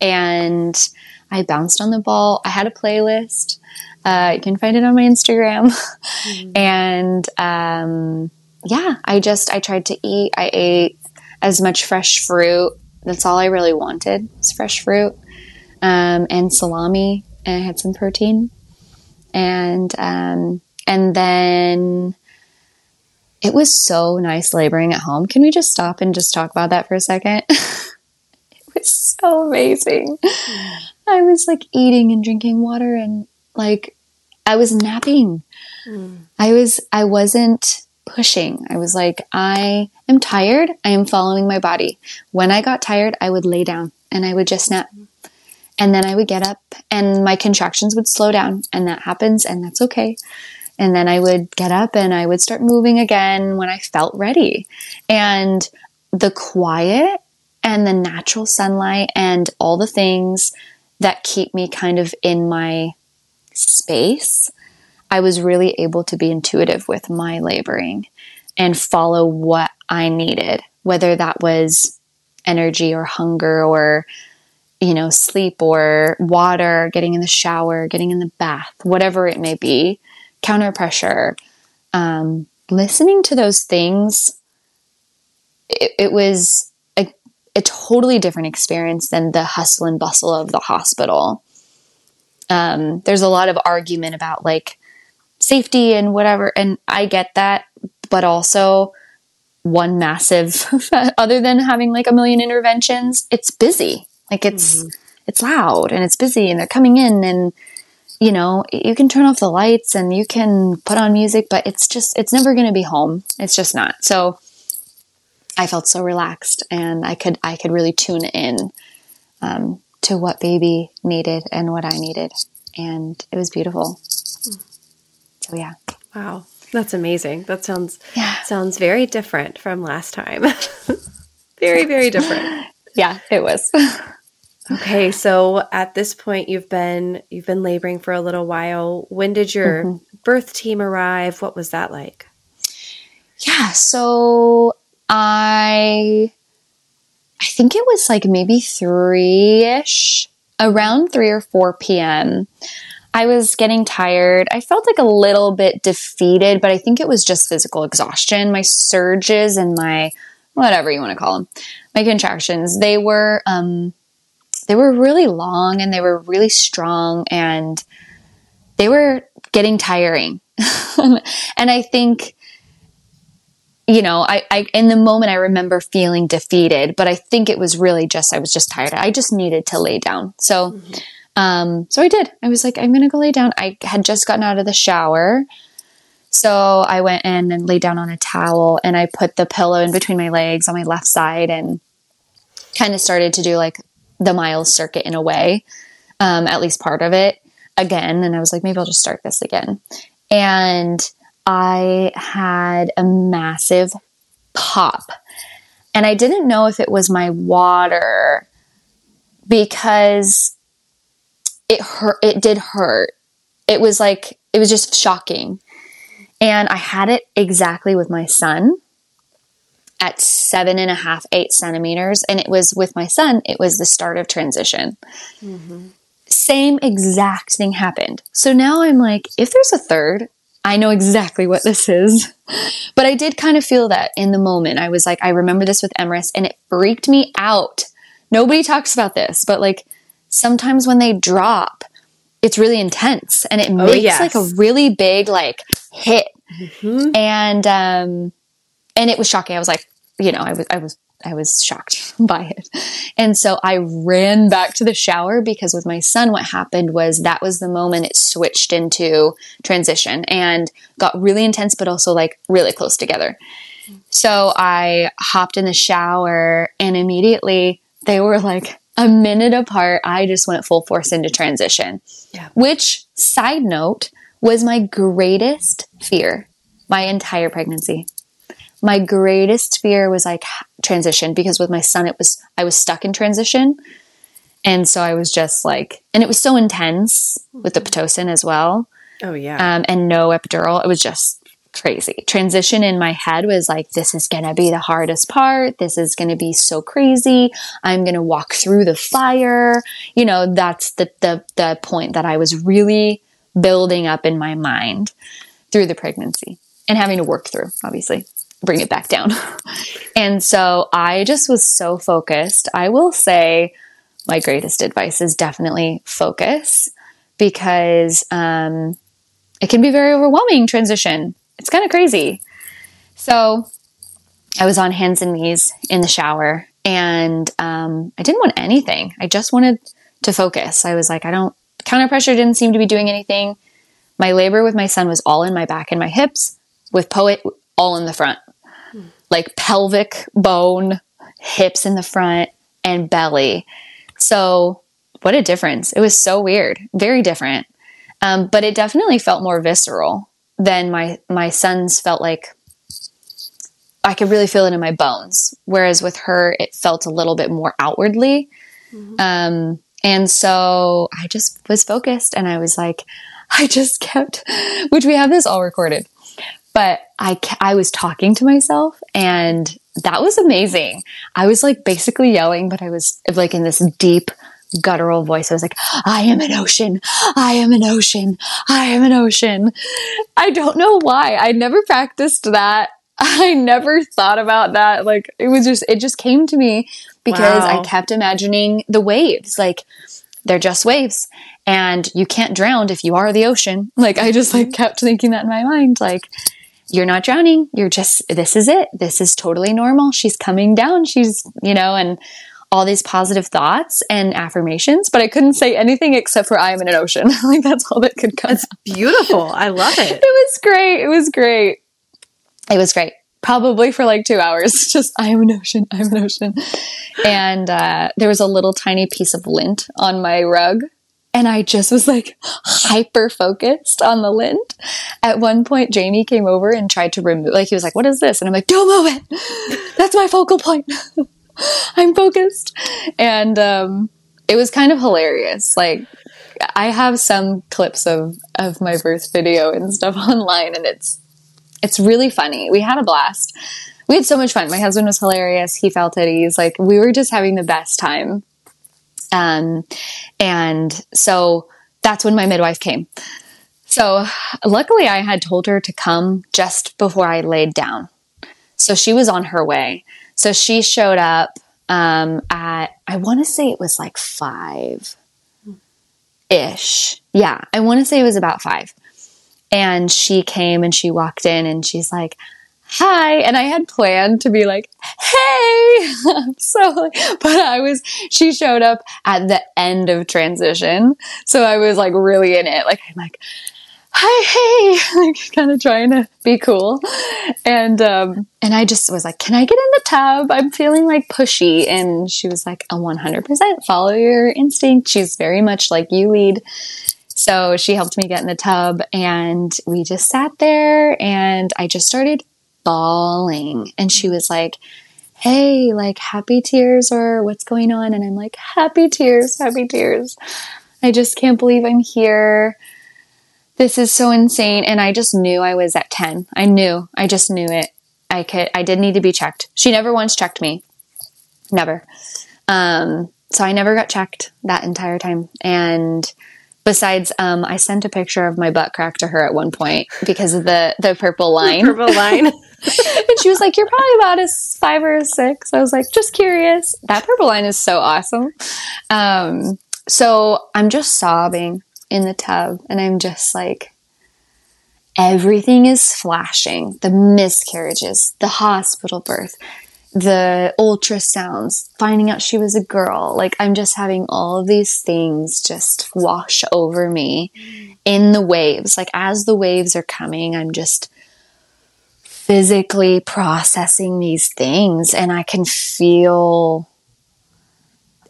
and I bounced on the ball. I had a playlist. Uh, you can find it on my Instagram. Mm-hmm. and um, yeah, I just I tried to eat. I ate as much fresh fruit. That's all I really wanted was fresh fruit um, and salami, and I had some protein. And um, and then it was so nice laboring at home. Can we just stop and just talk about that for a second? it was so amazing. I was like eating and drinking water and like I was napping. Mm. I was I wasn't pushing. I was like I am tired. I am following my body. When I got tired, I would lay down and I would just nap. And then I would get up and my contractions would slow down and that happens and that's okay. And then I would get up and I would start moving again when I felt ready. And the quiet and the natural sunlight and all the things that keep me kind of in my space, I was really able to be intuitive with my laboring and follow what I needed, whether that was energy or hunger or you know, sleep or water, getting in the shower, getting in the bath, whatever it may be counter pressure, um, listening to those things, it, it was a, a, totally different experience than the hustle and bustle of the hospital. Um, there's a lot of argument about like safety and whatever, and I get that, but also one massive, other than having like a million interventions, it's busy. Like it's, mm-hmm. it's loud and it's busy and they're coming in and you know, you can turn off the lights and you can put on music, but it's just, it's never going to be home. It's just not. So I felt so relaxed and I could, I could really tune in, um, to what baby needed and what I needed. And it was beautiful. So yeah. Wow. That's amazing. That sounds, yeah. sounds very different from last time. very, very different. yeah, it was. Okay, so at this point you've been you've been laboring for a little while. When did your mm-hmm. birth team arrive? What was that like? Yeah, so I I think it was like maybe three ish, around 3 or 4 p.m. I was getting tired. I felt like a little bit defeated, but I think it was just physical exhaustion. My surges and my whatever you want to call them, my contractions, they were um they were really long and they were really strong and they were getting tiring. and I think you know, I, I, in the moment I remember feeling defeated, but I think it was really just I was just tired. I just needed to lay down. So mm-hmm. Um, so I did. I was like, I'm to go lay down. I had just gotten out of the shower. So I went in and laid down on a towel and I put the pillow in between my legs on my left side and kind of started to do like the miles circuit in a way, um, at least part of it again. And I was like, maybe I'll just start this again. And I had a massive pop. And I didn't know if it was my water because it hurt. It did hurt. It was like, it was just shocking. And I had it exactly with my son at seven and a half, eight centimeters. And it was with my son, it was the start of transition. Mm-hmm. Same exact thing happened. So now I'm like, if there's a third, I know exactly what this is. But I did kind of feel that in the moment. I was like, I remember this with Emrys and it freaked me out. Nobody talks about this, but like sometimes when they drop, it's really intense and it oh, makes yes. like a really big like hit. Mm-hmm. And um and it was shocking. I was like, you know, I was I was I was shocked by it. And so I ran back to the shower because with my son, what happened was that was the moment it switched into transition and got really intense, but also like really close together. So I hopped in the shower and immediately they were like a minute apart, I just went full force into transition. Yeah. Which, side note, was my greatest fear my entire pregnancy. My greatest fear was like transition because with my son, it was, I was stuck in transition. And so I was just like, and it was so intense with the Pitocin as well. Oh, yeah. Um, and no epidural. It was just crazy. Transition in my head was like, this is going to be the hardest part. This is going to be so crazy. I'm going to walk through the fire. You know, that's the, the, the point that I was really building up in my mind through the pregnancy and having to work through, obviously, bring it back down. and so I just was so focused. I will say my greatest advice is definitely focus because, um, it can be very overwhelming transition it's kind of crazy. So I was on hands and knees in the shower and um, I didn't want anything. I just wanted to focus. I was like, I don't, counter pressure didn't seem to be doing anything. My labor with my son was all in my back and my hips, with Poet all in the front. Like pelvic bone, hips in the front, and belly. So, what a difference. It was so weird, very different. Um, but it definitely felt more visceral than my my sons felt like I could really feel it in my bones. Whereas with her, it felt a little bit more outwardly. Mm-hmm. Um, and so I just was focused and I was like, I just kept, which we have this all recorded, but I, I was talking to myself and that was amazing. I was like basically yelling, but I was like in this deep guttural voice. I was like, I am an ocean. I am an ocean. I am an ocean. I don't know why. I never practiced that. I never thought about that. Like it was just, it just came to me because wow. I kept imagining the waves. Like they're just waves and you can't drown if you are the ocean. Like I just like kept thinking that in my mind. Like, you're not drowning. You're just, this is it. This is totally normal. She's coming down. She's, you know, and all these positive thoughts and affirmations, but I couldn't say anything except for I am in an ocean. like that's all that could come. That's beautiful. I love it. it was great. It was great. It was great. Probably for like two hours. Just I am an ocean. I am an ocean. And uh, there was a little tiny piece of lint on my rug. And I just was like hyper focused on the lint. At one point, Jamie came over and tried to remove, like, he was like, What is this? And I'm like, Don't move it. That's my focal point. I'm focused. And um, it was kind of hilarious. Like, I have some clips of, of my birth video and stuff online, and it's it's really funny. We had a blast. we had so much fun. My husband was hilarious. He felt at ease. Like we were just having the best time. Um, and so that's when my midwife came. So luckily I had told her to come just before I laid down. So she was on her way. So she showed up um, at, I want to say it was like five ish. Yeah, I want to say it was about five. And she came and she walked in and she's like, hi. And I had planned to be like, hey. so, but I was, she showed up at the end of transition. So I was like really in it. Like, I'm like, hi, hey, like kind of trying to be cool. And, um, and I just was like, can I get in the tub? I'm feeling like pushy. And she was like, a 100% follow your instinct. She's very much like you lead. So she helped me get in the tub and we just sat there and I just started bawling. And she was like, Hey, like happy tears or what's going on? And I'm like, happy tears, happy tears. I just can't believe I'm here this is so insane. And I just knew I was at 10. I knew, I just knew it. I could, I did need to be checked. She never once checked me. Never. Um, so I never got checked that entire time. And besides, um, I sent a picture of my butt crack to her at one point because of the, the purple line. The purple line. and she was like, You're probably about a five or a six. I was like, Just curious. That purple line is so awesome. Um, so I'm just sobbing in the tub and I'm just like, everything is flashing the miscarriages, the hospital birth, the ultrasounds, finding out she was a girl. Like, I'm just having all of these things just wash over me in the waves. Like, as the waves are coming, I'm just physically processing these things and I can feel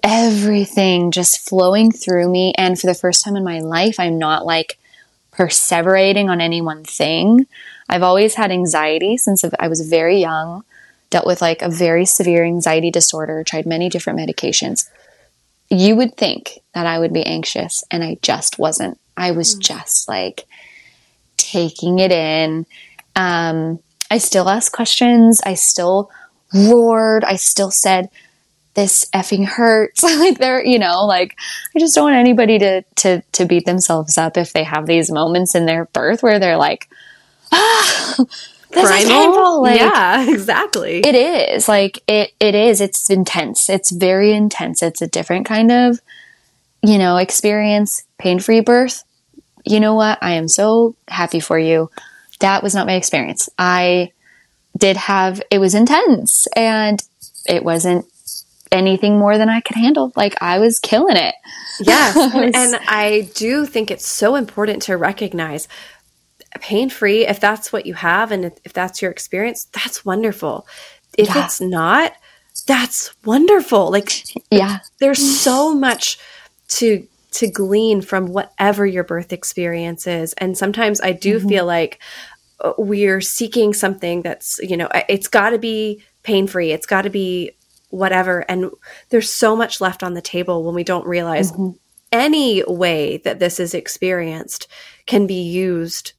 everything just flowing through me. And for the first time in my life, I'm not like perseverating on any one thing. I've always had anxiety since I was very young, dealt with like a very severe anxiety disorder, tried many different medications. You would think that I would be anxious, and I just wasn't. I was mm. just like taking it in. Um, I still asked questions. I still roared. I still said, this effing hurts. like they're, you know, like I just don't want anybody to to to beat themselves up if they have these moments in their birth where they're like, ah, this Primal? is painful. Like, yeah, exactly. It is like it. It is. It's intense. It's very intense. It's a different kind of, you know, experience. Pain free birth. You know what? I am so happy for you. That was not my experience. I did have. It was intense and it wasn't anything more than I could handle. Like I was killing it. Yes. and I do think it's so important to recognize pain free, if that's what you have and if that's your experience, that's wonderful. If yeah. it's not, that's wonderful. Like, yeah, there's so much to to glean from whatever your birth experience is. And sometimes I do mm-hmm. feel like uh, we're seeking something that's, you know, it's got to be pain free. It's got to be whatever. And there's so much left on the table when we don't realize mm-hmm. any way that this is experienced can be used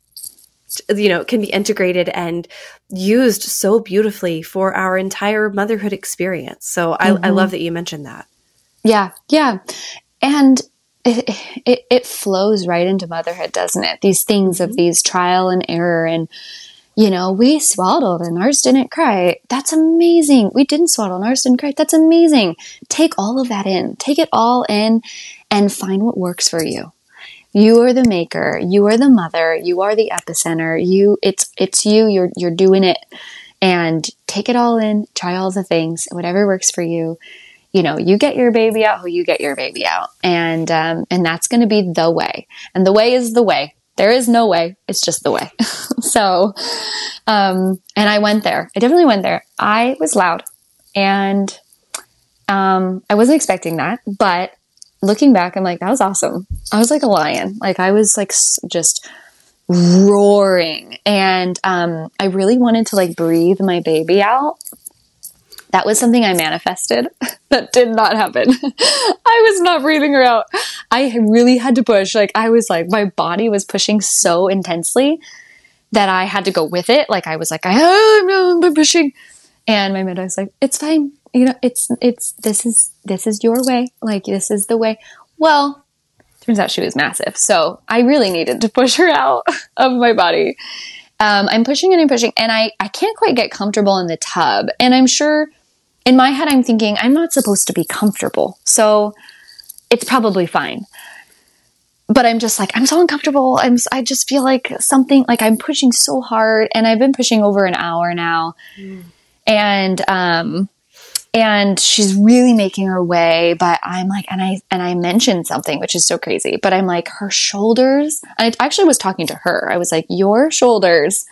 you know can be integrated and used so beautifully for our entire motherhood experience so I, mm-hmm. I love that you mentioned that yeah yeah and it, it, it flows right into motherhood doesn't it these things mm-hmm. of these trial and error and you know, we swaddled and ours didn't cry. That's amazing. We didn't swaddle and ours didn't cry. That's amazing. Take all of that in. Take it all in and find what works for you. You are the maker. You are the mother. You are the epicenter. You, it's, it's you. You're, you're doing it and take it all in. Try all the things, whatever works for you. You know, you get your baby out who you get your baby out. And, um, and that's going to be the way. And the way is the way there is no way. It's just the way. so, um, and I went there. I definitely went there. I was loud and, um, I wasn't expecting that, but looking back, I'm like, that was awesome. I was like a lion. Like I was like just roaring and, um, I really wanted to like breathe my baby out that was something I manifested that did not happen. I was not breathing her out. I really had to push. Like, I was like, my body was pushing so intensely that I had to go with it. Like, I was like, I am pushing. And my midwife's like, it's fine. You know, it's, it's, this is, this is your way. Like, this is the way. Well, turns out she was massive. So I really needed to push her out of my body. Um, I'm pushing and I'm pushing, and I, I can't quite get comfortable in the tub. And I'm sure in my head, I'm thinking, I'm not supposed to be comfortable. So it's probably fine. But I'm just like, I'm so uncomfortable. I'm, I just feel like something, like I'm pushing so hard. And I've been pushing over an hour now. Mm. And, um, and she's really making her way but i'm like and i and i mentioned something which is so crazy but i'm like her shoulders and i actually was talking to her. I was like your shoulders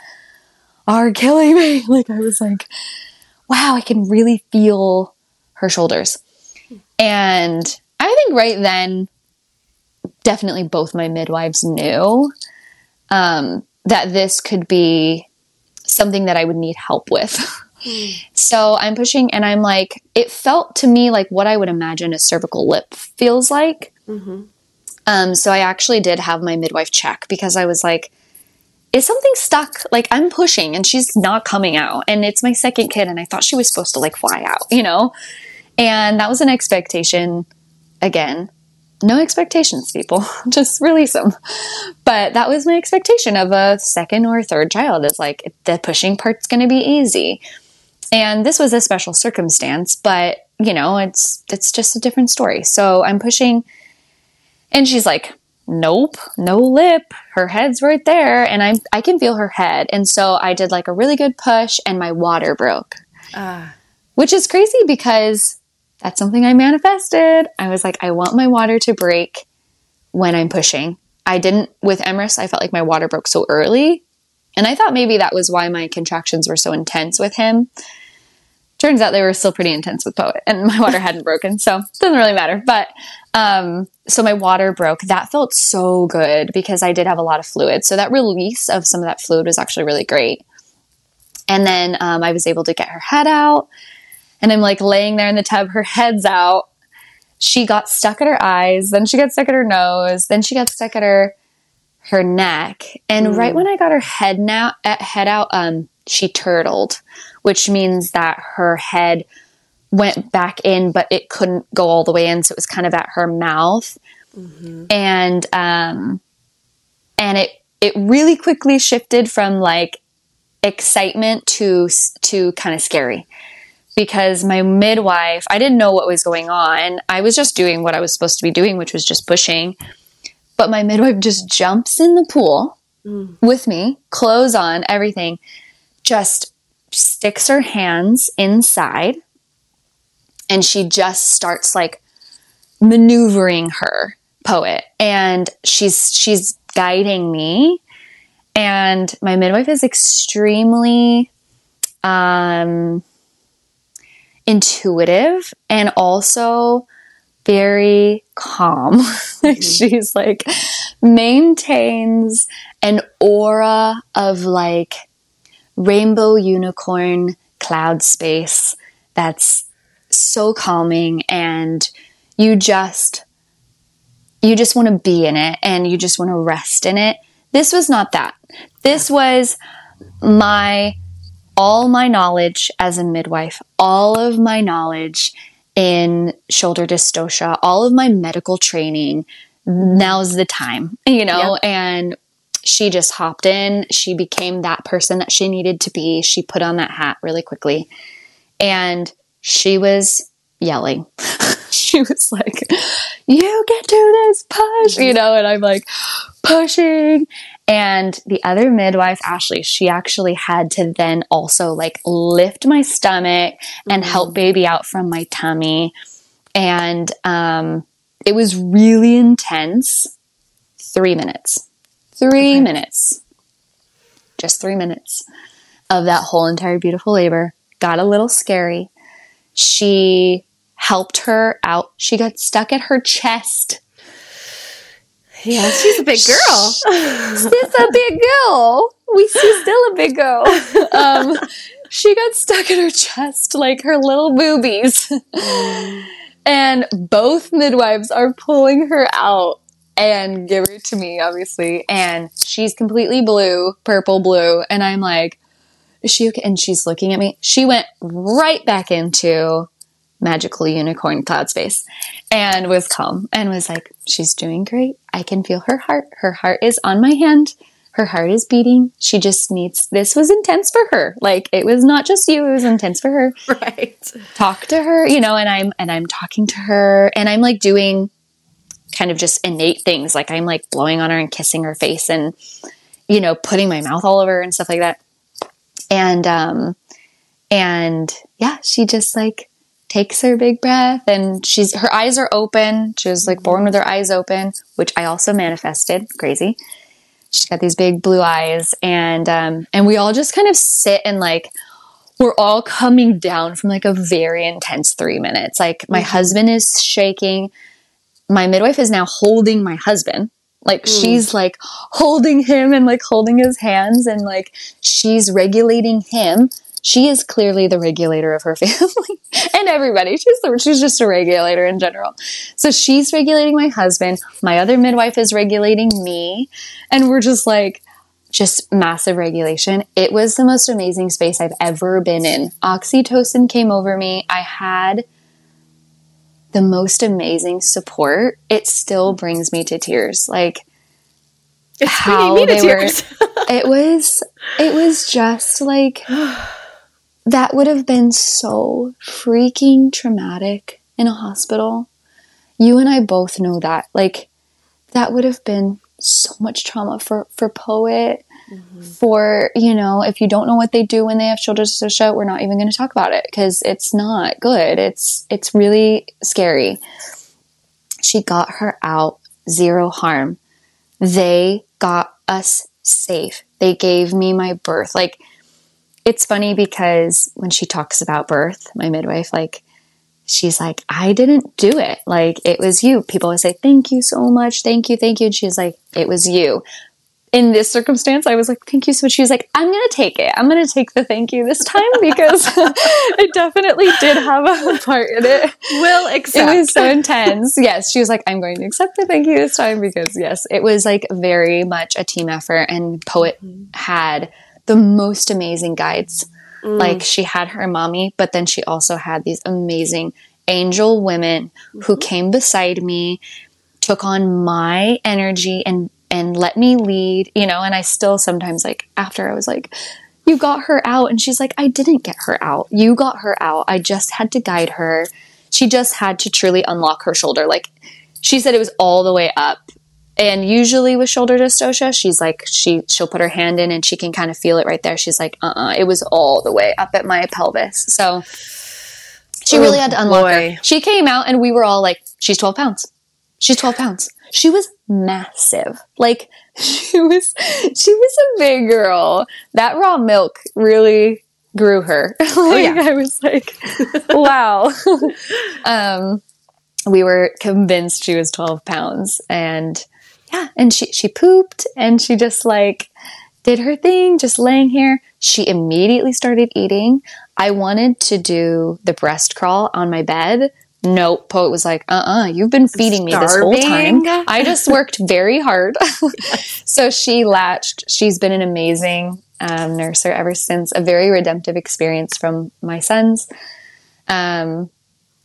are killing me. Like i was like wow i can really feel her shoulders. And i think right then definitely both my midwives knew um, that this could be something that i would need help with So I'm pushing and I'm like, it felt to me like what I would imagine a cervical lip feels like. Mm-hmm. Um, so I actually did have my midwife check because I was like, is something stuck? Like I'm pushing and she's not coming out. And it's my second kid and I thought she was supposed to like fly out, you know? And that was an expectation again. No expectations, people. Just release them. But that was my expectation of a second or third child. Is like the pushing part's going to be easy. And this was a special circumstance, but you know, it's it's just a different story. So I'm pushing and she's like, "Nope, no lip. Her head's right there." And I I can feel her head. And so I did like a really good push and my water broke. Uh. Which is crazy because that's something I manifested. I was like, I want my water to break when I'm pushing. I didn't with Emrys, I felt like my water broke so early. And I thought maybe that was why my contractions were so intense with him. Turns out they were still pretty intense with Poet and my water hadn't broken so it doesn't really matter. But um, so my water broke. That felt so good because i did have a lot of fluid. So that release of some of that fluid was actually really great. And then um, i was able to get her head out and i'm like laying there in the tub her head's out. She got stuck at her eyes then she got stuck at her nose then she got stuck at her her neck and mm. right when i got her head now head out um, she turtled which means that her head went back in, but it couldn't go all the way in. So it was kind of at her mouth. Mm-hmm. And, um, and it, it really quickly shifted from like excitement to, to kind of scary because my midwife, I didn't know what was going on. I was just doing what I was supposed to be doing, which was just pushing. But my midwife just jumps in the pool mm. with me, clothes on, everything, just sticks her hands inside and she just starts like maneuvering her Poet and she's she's guiding me and my midwife is extremely um intuitive and also very calm mm-hmm. she's like maintains an aura of like rainbow unicorn cloud space that's so calming and you just you just want to be in it and you just want to rest in it. This was not that. This was my all my knowledge as a midwife, all of my knowledge in shoulder dystocia, all of my medical training. Now's the time, you know, and she just hopped in. She became that person that she needed to be. She put on that hat really quickly. And she was yelling. she was like, You get to this, push, you know, and I'm like, pushing. And the other midwife, Ashley, she actually had to then also like lift my stomach and mm-hmm. help baby out from my tummy. And um, it was really intense. Three minutes Three okay. minutes, just three minutes of that whole entire beautiful labor. Got a little scary. She helped her out. She got stuck at her chest. Yeah, she's a big girl. she's a big girl. We see still a big girl. Um, she got stuck in her chest, like her little boobies. and both midwives are pulling her out and give her to me, obviously. And she's completely blue, purple blue. And I'm like, is she okay? And she's looking at me. She went right back into magical unicorn cloud space and was calm and was like, she's doing great. I can feel her heart. Her heart is on my hand. Her heart is beating. She just needs, this was intense for her. Like it was not just you, it was intense for her. Right. Talk to her, you know, and I'm, and I'm talking to her and I'm like doing kind of just innate things. Like I'm like blowing on her and kissing her face and, you know, putting my mouth all over her and stuff like that. And, um, and yeah, she just like takes her big breath and she's, her eyes are open. She was like born with her eyes open, which I also manifested. Crazy. She's got these big blue eyes and, um, and we all just kind of sit and like, we're all coming down from like a very intense three minutes. Like my husband is shaking. My midwife is now holding my husband. Like she's like holding him and like holding his hands and like she's regulating him. She is clearly the regulator of her family and everybody. She's the, she's just a regulator in general. So she's regulating my husband. My other midwife is regulating me, and we're just like just massive regulation. It was the most amazing space I've ever been in. Oxytocin came over me. I had the most amazing support. It still brings me to tears. Like It's how bringing me to they were tears. it was it was just like that would have been so freaking traumatic in a hospital. You and I both know that. Like that would have been so much trauma for for Poet mm-hmm. for you know if you don't know what they do when they have shoulder's dystocia we're not even going to talk about it because it's not good. It's it's really scary. She got her out zero harm. They got us safe. They gave me my birth. Like it's funny because when she talks about birth my midwife like she's like i didn't do it like it was you people always say thank you so much thank you thank you and she's like it was you in this circumstance, I was like, thank you so much. She was like, I'm going to take it. I'm going to take the thank you this time because it definitely did have a part in it. Will accept. It was so intense. Yes. She was like, I'm going to accept the thank you this time because, yes, it was like very much a team effort. And Poet mm-hmm. had the most amazing guides. Mm. Like she had her mommy, but then she also had these amazing angel women who mm-hmm. came beside me, took on my energy and and let me lead, you know, and I still sometimes like after I was like, you got her out. And she's like, I didn't get her out. You got her out. I just had to guide her. She just had to truly unlock her shoulder. Like she said it was all the way up. And usually with shoulder dystocia, she's like, she, she'll put her hand in and she can kind of feel it right there. She's like, uh uh it was all the way up at my pelvis. So she Oh, really had to unlock boy. her. She came out and we were all like, she's 12 pounds. She's 12 pounds. She was massive. Like she was, she was a big girl. That raw milk really grew her. like yeah. I was like, wow. um, we were convinced she was 12 pounds and yeah, and she, she pooped and she just like did her thing, just laying here. She immediately started eating. I wanted to do the breast crawl on my bed. No, Poet was like, uh uh-uh, uh, you have been feeding me this whole time. I just worked very hard. so she latched. She's been an amazing um, nurser ever since, a very redemptive experience from my sons. Um,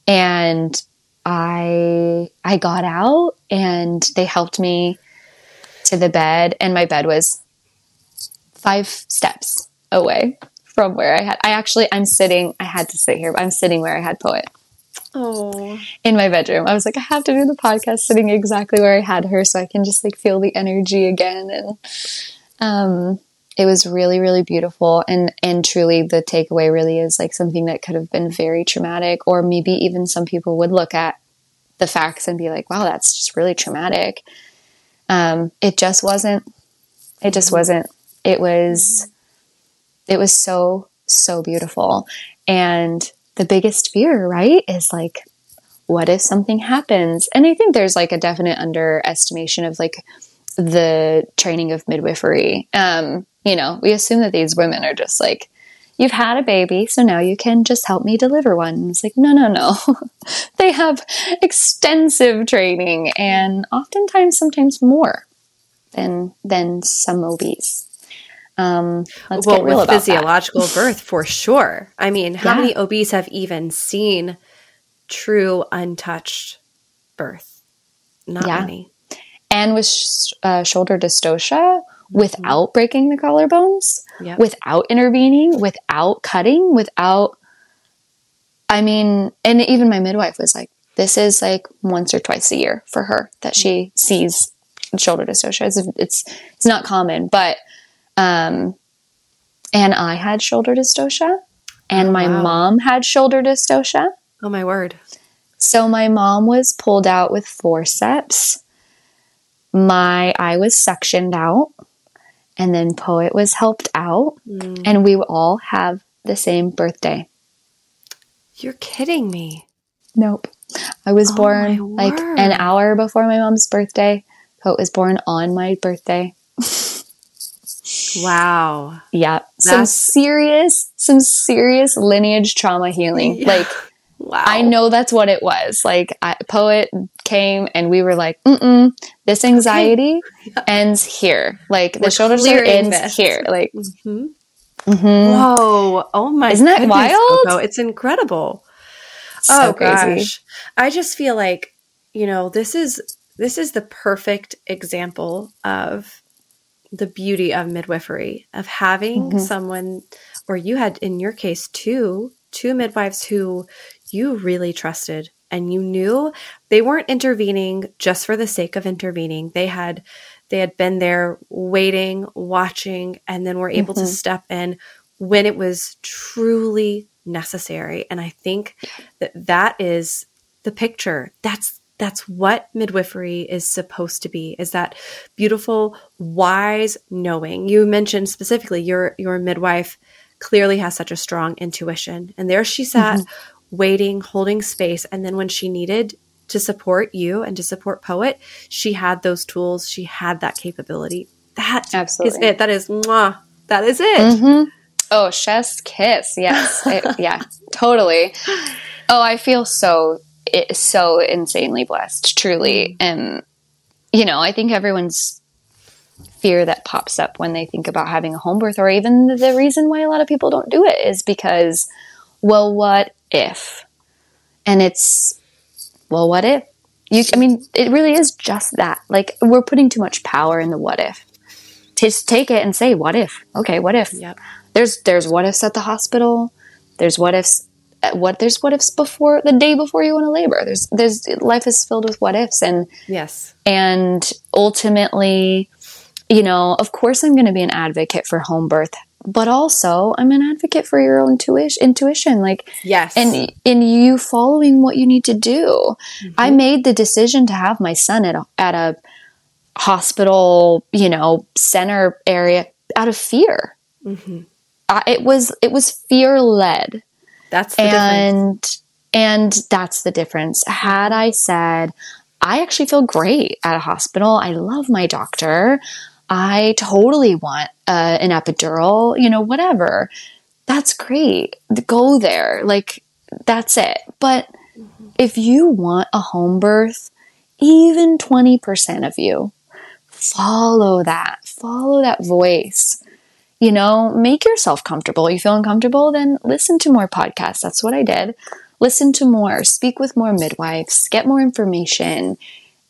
and I I got out and they helped me to the bed and my bed was five steps away from where I had I actually I'm sitting I had to sit here but I'm sitting where I had Poet Oh. in my bedroom. I was like I have to do the podcast sitting exactly where I had her so I can just like feel the energy again and um it was really really beautiful. And and truly the takeaway really is like something that could have been very traumatic or maybe even some people would look at the facts and be like wow that's just really traumatic. Um it just wasn't it just wasn't it was it was so so beautiful. And the biggest fear right is like what if something happens? And i think there's like a definite underestimation of like the training of midwifery. Um you know we assume that these women are just like you've had a baby so now you can just help me deliver one and it's like no no no they have extensive training and oftentimes sometimes more than than some OBs Um, let's well, get real with about physiological birth for sure. I mean, how Yeah. many OBs have even seen true untouched birth? Not Yeah. many. And with sh- uh, shoulder dystocia, without breaking the collarbones, Yep. without intervening, without cutting, without. I mean, and even my midwife was like, "This is like once or twice a year for her that she sees shoulder dystocia. It's it's, it's not common, but um, and I had shoulder dystocia, and Oh, my wow. mom had shoulder dystocia. Oh my word. So my mom was pulled out with forceps. My I was sectioned out, and then Poet was helped out, Mm. and we all have the same birthday. You're kidding me. Nope. I was Oh born like an hour before my mom's birthday. Poet was born on my birthday. Wow. Yeah. Some serious, some serious lineage trauma healing. Yeah. Like Wow. I know that's what it was. Like, I, Poet came and we were like, mm this anxiety ends here. Like, the We're shoulder sore ends this. here. Like, Mhm. mhm. Whoa. Oh my Isn't that goodness, wild? Coco. It's incredible. so oh crazy. gosh. I just feel like, you know, this is this is the perfect example of the beauty of midwifery, of having Mhm. someone or you had in your case two two midwives who you really trusted and you knew they weren't intervening just for the sake of intervening. They had they had been there waiting, watching, and then were able to Mhm. step in when it was truly necessary. And I think that that is the picture. That's that's what midwifery is supposed to be. Is that beautiful, wise knowing. You mentioned specifically your your midwife clearly has such a strong intuition. And there she sat waiting, holding space, and then when she needed to support you and to support Poet, she had those tools, she had that capability. That Absolutely. is it. That is mwah. That is it. Mhm. Oh, chef's kiss. Yes. It- yeah, totally. Oh, I feel so, it, so insanely blessed, truly. And, you know, I think everyone's fear that pops up when they think about having a home birth, or even the reason why a lot of people don't do it is because, well, what if? And it's, well, what if? You, I mean, it really is just that. Like, we're putting too much power in the what if. Just take it and say, what if? Okay, what if? Yep. there's there's what ifs at the hospital there's what ifs uh, what there's what ifs before the day before you want to labor there's there's life is filled with what ifs and Yes. and ultimately you know of course i'm going to be an advocate for home birth but also i'm an advocate for your own tuition, intuition like Yes. and in you following what you need to do. I made the decision to have my son at a, at a hospital you know center area out of fear. Mhm. I, it was it was fear led That's the difference. and and that's the difference. Had i said i actually feel great at a hospital. I love my doctor i totally want uh, an epidural you know whatever. That's great. Go there. Like that's it. But if you want a home birth even 20% of you follow that. Follow that voice. You know, make yourself comfortable. You feel uncomfortable, then listen to more podcasts. That's what I did. Listen to more, speak with more midwives, get more information,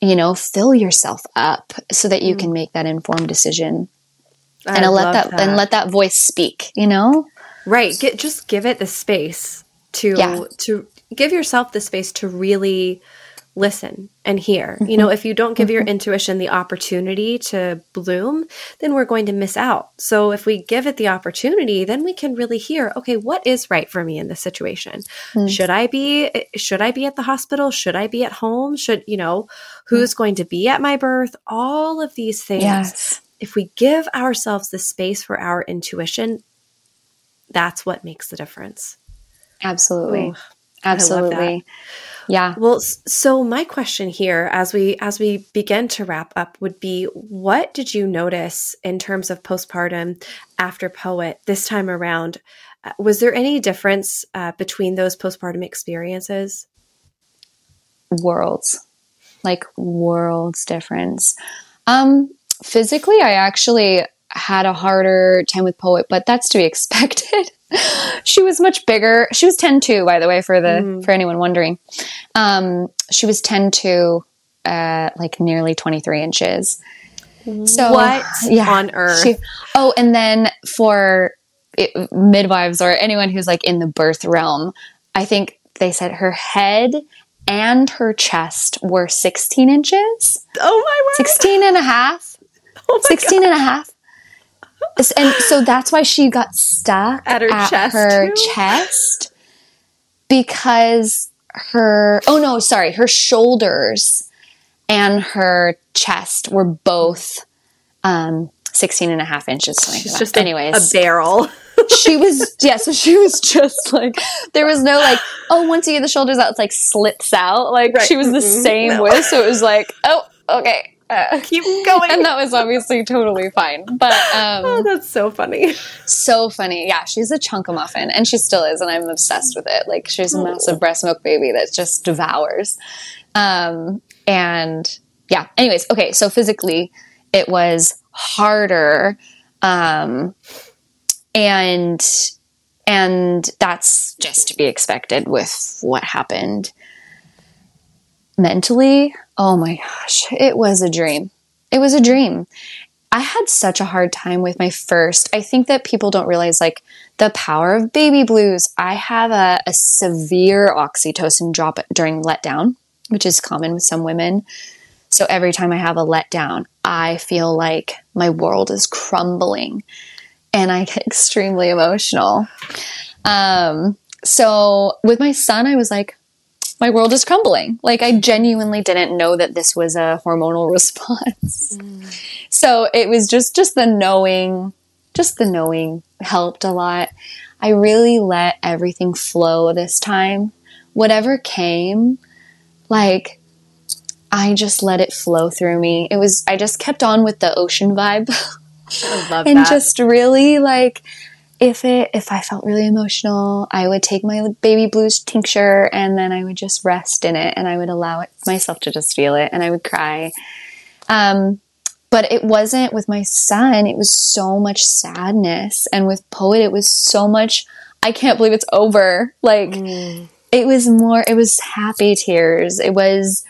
you know, fill yourself up so that you mm. can make that informed decision I and let love that, and let that voice speak, you know? right. Get just give it the space to Yeah. to give yourself the space to really listen and hear. You know, if you don't give your intuition the opportunity to bloom, then we're going to miss out. So if we give it the opportunity, then we can really hear, okay, what is right for me in this situation? Mm. Should I be should I be at the hospital? Should I be at home? Should, you know, who's going to be at my birth? All of these things. Yes. If we give ourselves the space for our intuition, that's what makes the difference. Absolutely. Ooh, Absolutely. Yeah. Well, so my question here as we as we begin to wrap up would be what did you notice in terms of postpartum after Poet this time around? Uh, was there any difference uh, between those postpartum experiences? worlds like worlds difference um physically i actually had a harder time with Poet, but that's to be expected. she was much bigger. She was 10 2, by the way, for the mm. for anyone wondering. Um, she was 10 2, uh, like nearly 23 inches. So what yeah, on earth? She, oh, and then for it, midwives or anyone who's like in the birth realm, I think they said her head and her chest were 16 inches. Oh my word. 16 and a half. Oh 16 God. and a half. And so that's why she got stuck at her at chest. Her chest because her oh no, sorry, her shoulders and her chest were both um 16 and a half inches. She's just anyways. A, a barrel. she was yeah so she was just like there was no like oh once you get the shoulders out it's like slits out like right. she was the mm-hmm. same no. width so it was like oh okay uh, keep going. And that was obviously totally fine but um oh, that's so funny. so funny. Yeah she's a chunk of muffin and she still is and i'm obsessed with it. Like she's a oh. massive breast milk baby that just devours. Um and yeah. Anyways okay so physically it was harder um and and that's just to be expected with what happened mentally oh my gosh it was a dream. It was a dream. I had such a hard time with my first i think that people don't realize like the power of baby blues. I have a, a severe oxytocin drop during letdown which is common with some women. So every time i have a letdown i feel like my world is crumbling and I get extremely emotional. Um, so with my son, I was like, my world is crumbling. Like I genuinely didn't know that this was a hormonal response. Mm. So it was just just the knowing, just the knowing helped a lot. I really let everything flow this time. Whatever came, like I just let it flow through me. It was I just kept on with the ocean vibe. and that. just really like if it if I felt really emotional, I would take my baby blues tincture and then I would just rest in it and I would allow it myself to just feel it and I would cry. Um, but it wasn't with my son, it was so much sadness. And with Poet, it was so much, I can't believe it's over. Like, mm. it was more, it was happy tears. It was,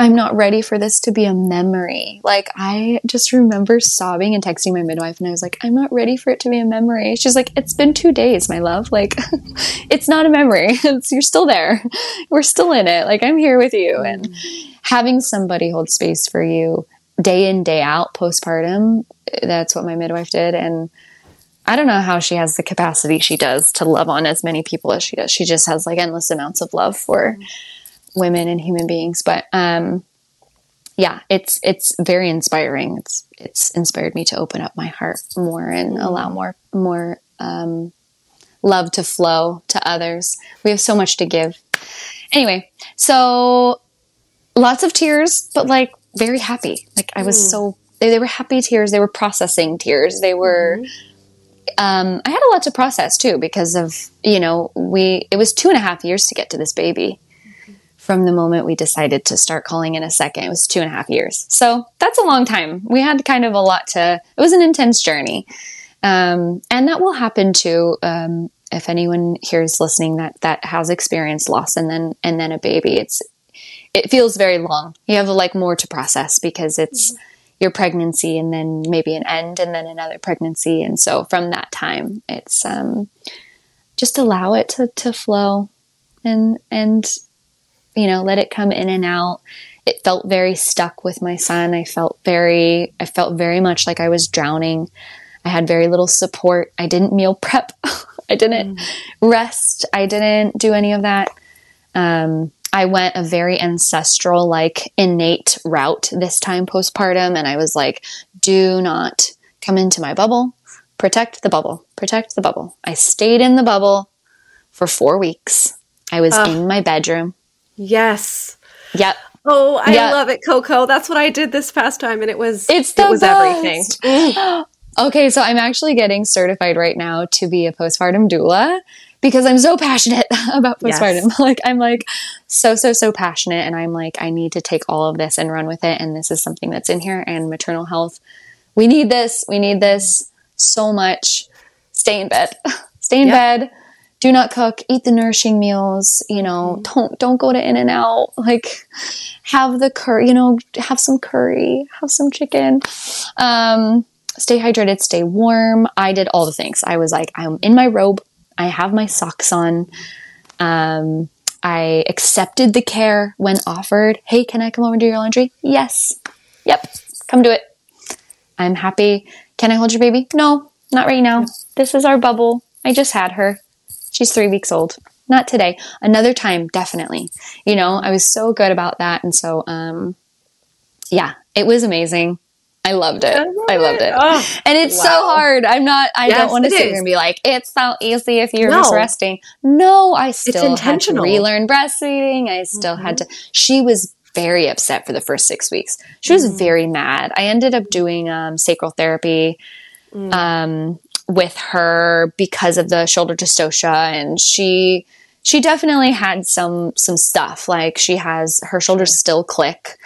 I'm not ready for this to be a memory. Like, I just remember sobbing and texting my midwife, and I was like, I'm not ready for it to be a memory. She's like, It's been two days, my love. Like, it's not a memory. It's, you're still there. We're still in it. Like, I'm here with you. And having somebody hold space for you day in, day out postpartum, that's what my midwife did. And I don't know how she has the capacity she does to love on as many people as she does. She just has like endless amounts of love for. Mm-hmm women and human beings. But um, yeah, it's it's very inspiring. It's it's inspired me to open up my heart more and mm-hmm. allow more more um, love to flow to others. We have so much to give. Anyway, so lots of tears, but like very happy. Like I was mm. so they, they, were happy tears. They were processing tears. They were. Mm-hmm. Um, I had a lot to process too because of you know we it was two and a half years to get to this baby from the moment we decided to start calling in a second. It was two and a half years. So that's a long time. We had kind of a lot to, it was an intense journey. Um, and that will happen too. Um, if anyone here is listening that, that has experienced loss and then, and then a baby, it's, it feels very long. You have like more to process because it's mm-hmm. your pregnancy and then maybe an end and then another pregnancy. And so from that time, it's, um, just allow it to, to flow and, and you know, let it come in and out. It felt very stuck with my son. I felt very, I felt very much like I was drowning. I had very little support. I didn't meal prep. I didn't mm. rest. I didn't do any of that. Um, I went a very ancestral, like innate route this time postpartum. And I was like, do not come into my bubble. Protect the bubble. Protect the bubble. I stayed in the bubble for four weeks. I was in my bedroom. Yes. Yep. Oh, I yep. love it, Coco. That's what I did this past time, and it was it's it was best. everything. okay, so I'm actually getting certified right now to be a postpartum doula because I'm so passionate about postpartum. Yes. Like I'm like so so so passionate, and I'm like I need to take all of this and run with it. And this is something that's in here, and maternal health we need this. We need this so much. Stay in bed. Stay in Yeah. bed. Do not cook. Eat the nourishing meals. You know, don't don't go to In and Out. Like, have the curry. You know, have some curry. Have some chicken. Um, stay hydrated. Stay warm. I did all the things. I was like, I'm in my robe. I have my socks on. Um, I accepted the care when offered. Hey, can I come over and do your laundry? Yes. Yep. Come do it. I'm happy. Can I hold your baby? No, not right now. This is our bubble. I just had her. She's three weeks old. Not today. Another time, definitely. You know, I was so good about that. And so, um, yeah, it was amazing. I loved it. I, loved it. Oh, and it's so hard. I'm not, I Yes, don't want to it sit is. here and be like, it's so easy if you're No. just resting. No, I still had to relearn breastfeeding. I still had to, she was very upset for the first six weeks. She was very mad. I ended up doing um, sacral therapy um, with her because of the shoulder dystocia, and she she definitely had some some stuff. Like she has her shoulders still click,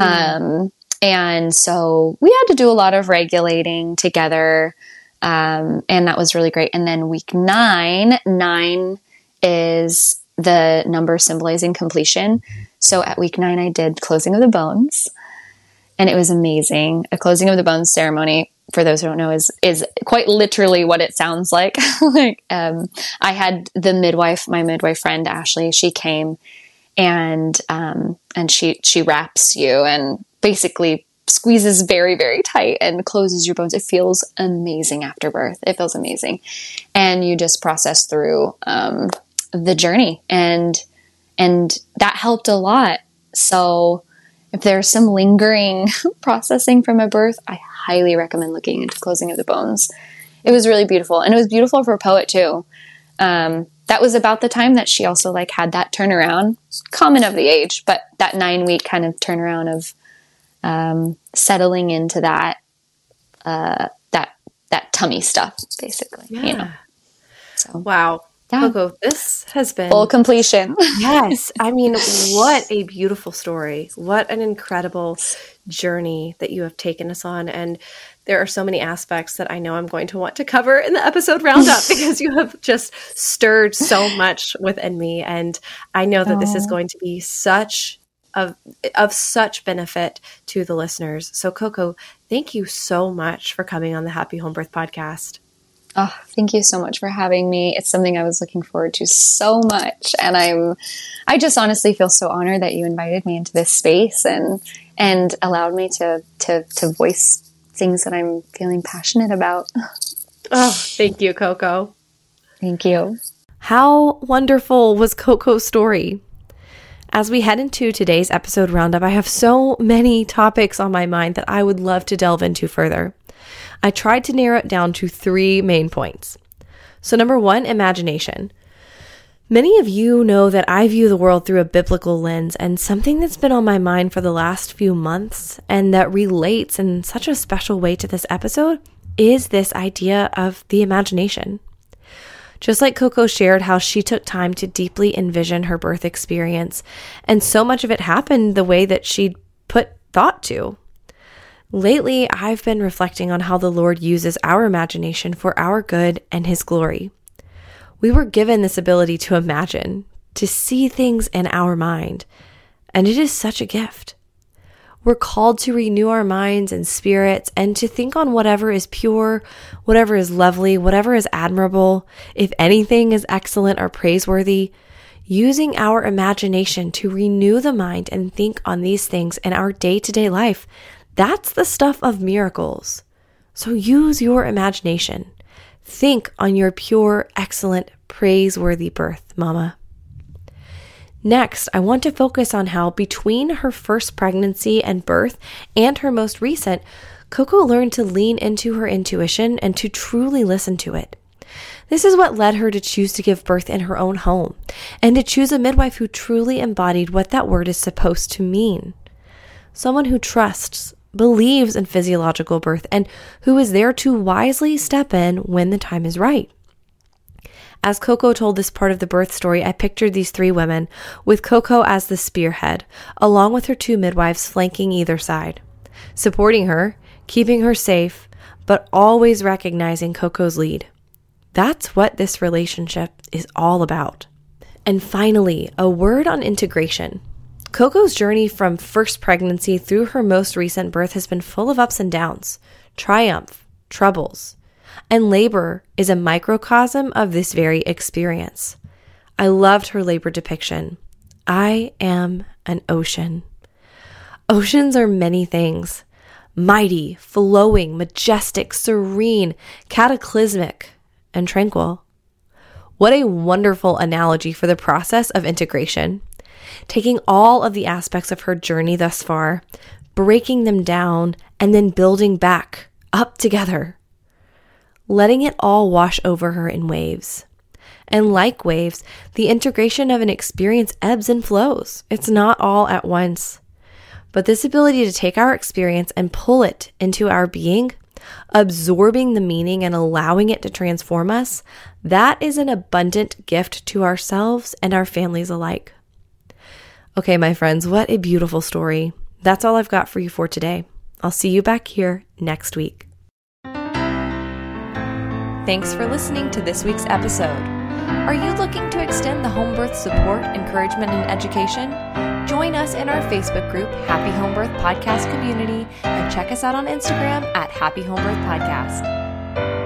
um, and so we had to do a lot of regulating together. Um, and that was really great. And then week nine, nine is the number symbolizing completion. So at week nine, I did closing of the bones, and it was amazing. A closing of the bones ceremony, for those who don't know, is is quite literally what it sounds like. like um, I had the midwife, my midwife friend Ashley. She came and um, and she she wraps you and basically squeezes very very tight and closes your bones. It feels amazing after birth. It feels amazing, and you just process through um, the journey and and that helped a lot. So if there's some lingering processing from a birth, I highly recommend looking into closing of the bones. It was really beautiful, and it was beautiful for a Poet too. Um, that was about the time that she also like had that turnaround, common of the age, but that nine week kind of turnaround of um, settling into that uh, that that tummy stuff, basically. You know, so Wow. Coco, this has been full completion. Yes. I mean, what a beautiful story. What an incredible journey that you have taken us on. And there are so many aspects that I know I'm going to want to cover in the episode roundup because you have just stirred so much within me. And I know that this is going to be such of of such benefit to the listeners. So Coco, thank you so much for coming on the Happy Home Birth podcast. Oh, thank you so much for having me. It's something I was looking forward to so much, and I'm, I just honestly feel so honored that you invited me into this space and and allowed me to to to voice things that I'm feeling passionate about. Oh, thank you, Coco. Thank you. How wonderful was Coco's story? As we head into today's episode roundup, I have so many topics on my mind that I would love to delve into further. I tried to narrow it down to three main points. So, number one, imagination. Many of you know that I view the world through a biblical lens, and something that's been on my mind for the last few months and that relates in such a special way to this episode is this idea of the imagination. Just like Coco shared how she took time to deeply envision her birth experience, and so much of it happened the way that she'd put thought to. Lately, I've been reflecting on how the Lord uses our imagination for our good and His glory. We were given this ability to imagine, to see things in our mind, and it is such a gift. We're called to renew our minds and spirits and to think on whatever is pure, whatever is lovely, whatever is admirable, if anything is excellent or praiseworthy, using our imagination to renew the mind and think on these things in our day to day life. That's the stuff of miracles. So use your imagination. Think on your pure, excellent, praiseworthy birth, Mama. Next, I want to focus on how between her first pregnancy and birth and her most recent, Coco learned to lean into her intuition and to truly listen to it. This is what led her to choose to give birth in her own home and to choose a midwife who truly embodied what that word is supposed to mean. Someone who trusts, believes in physiological birth, and who is there to wisely step in when the time is right. As Coco told this part of the birth story, I pictured these three women, with Coco as the spearhead, along with her two midwives flanking either side. Supporting her, keeping her safe, but always recognizing Coco's lead. That's what this relationship is all about. And finally, a word on integration. Coco's journey from first pregnancy through her most recent birth has been full of ups and downs, triumph, troubles, and labor is a microcosm of this very experience. I loved her labor depiction. I am an ocean. Oceans are many things mighty, flowing, majestic, serene, cataclysmic, and tranquil. What a wonderful analogy for the process of integration. Taking all of the aspects of her journey thus far, breaking them down, and then building back up together. Letting it all wash over her in waves. And like waves, the integration of an experience ebbs and flows. It's not all at once. But this ability to take our experience and pull it into our being, absorbing the meaning and allowing it to transform us, that is an abundant gift to ourselves and our families alike. Okay, my friends, what a beautiful story. That's all I've got for you for today. I'll see you back here next week. Thanks for listening to this week's episode. Are you looking to extend the home birth support, encouragement, and education? Join us in our Facebook group, Happy Home Birth Podcast Community, and check us out on Instagram at Happy Home Birth Podcast.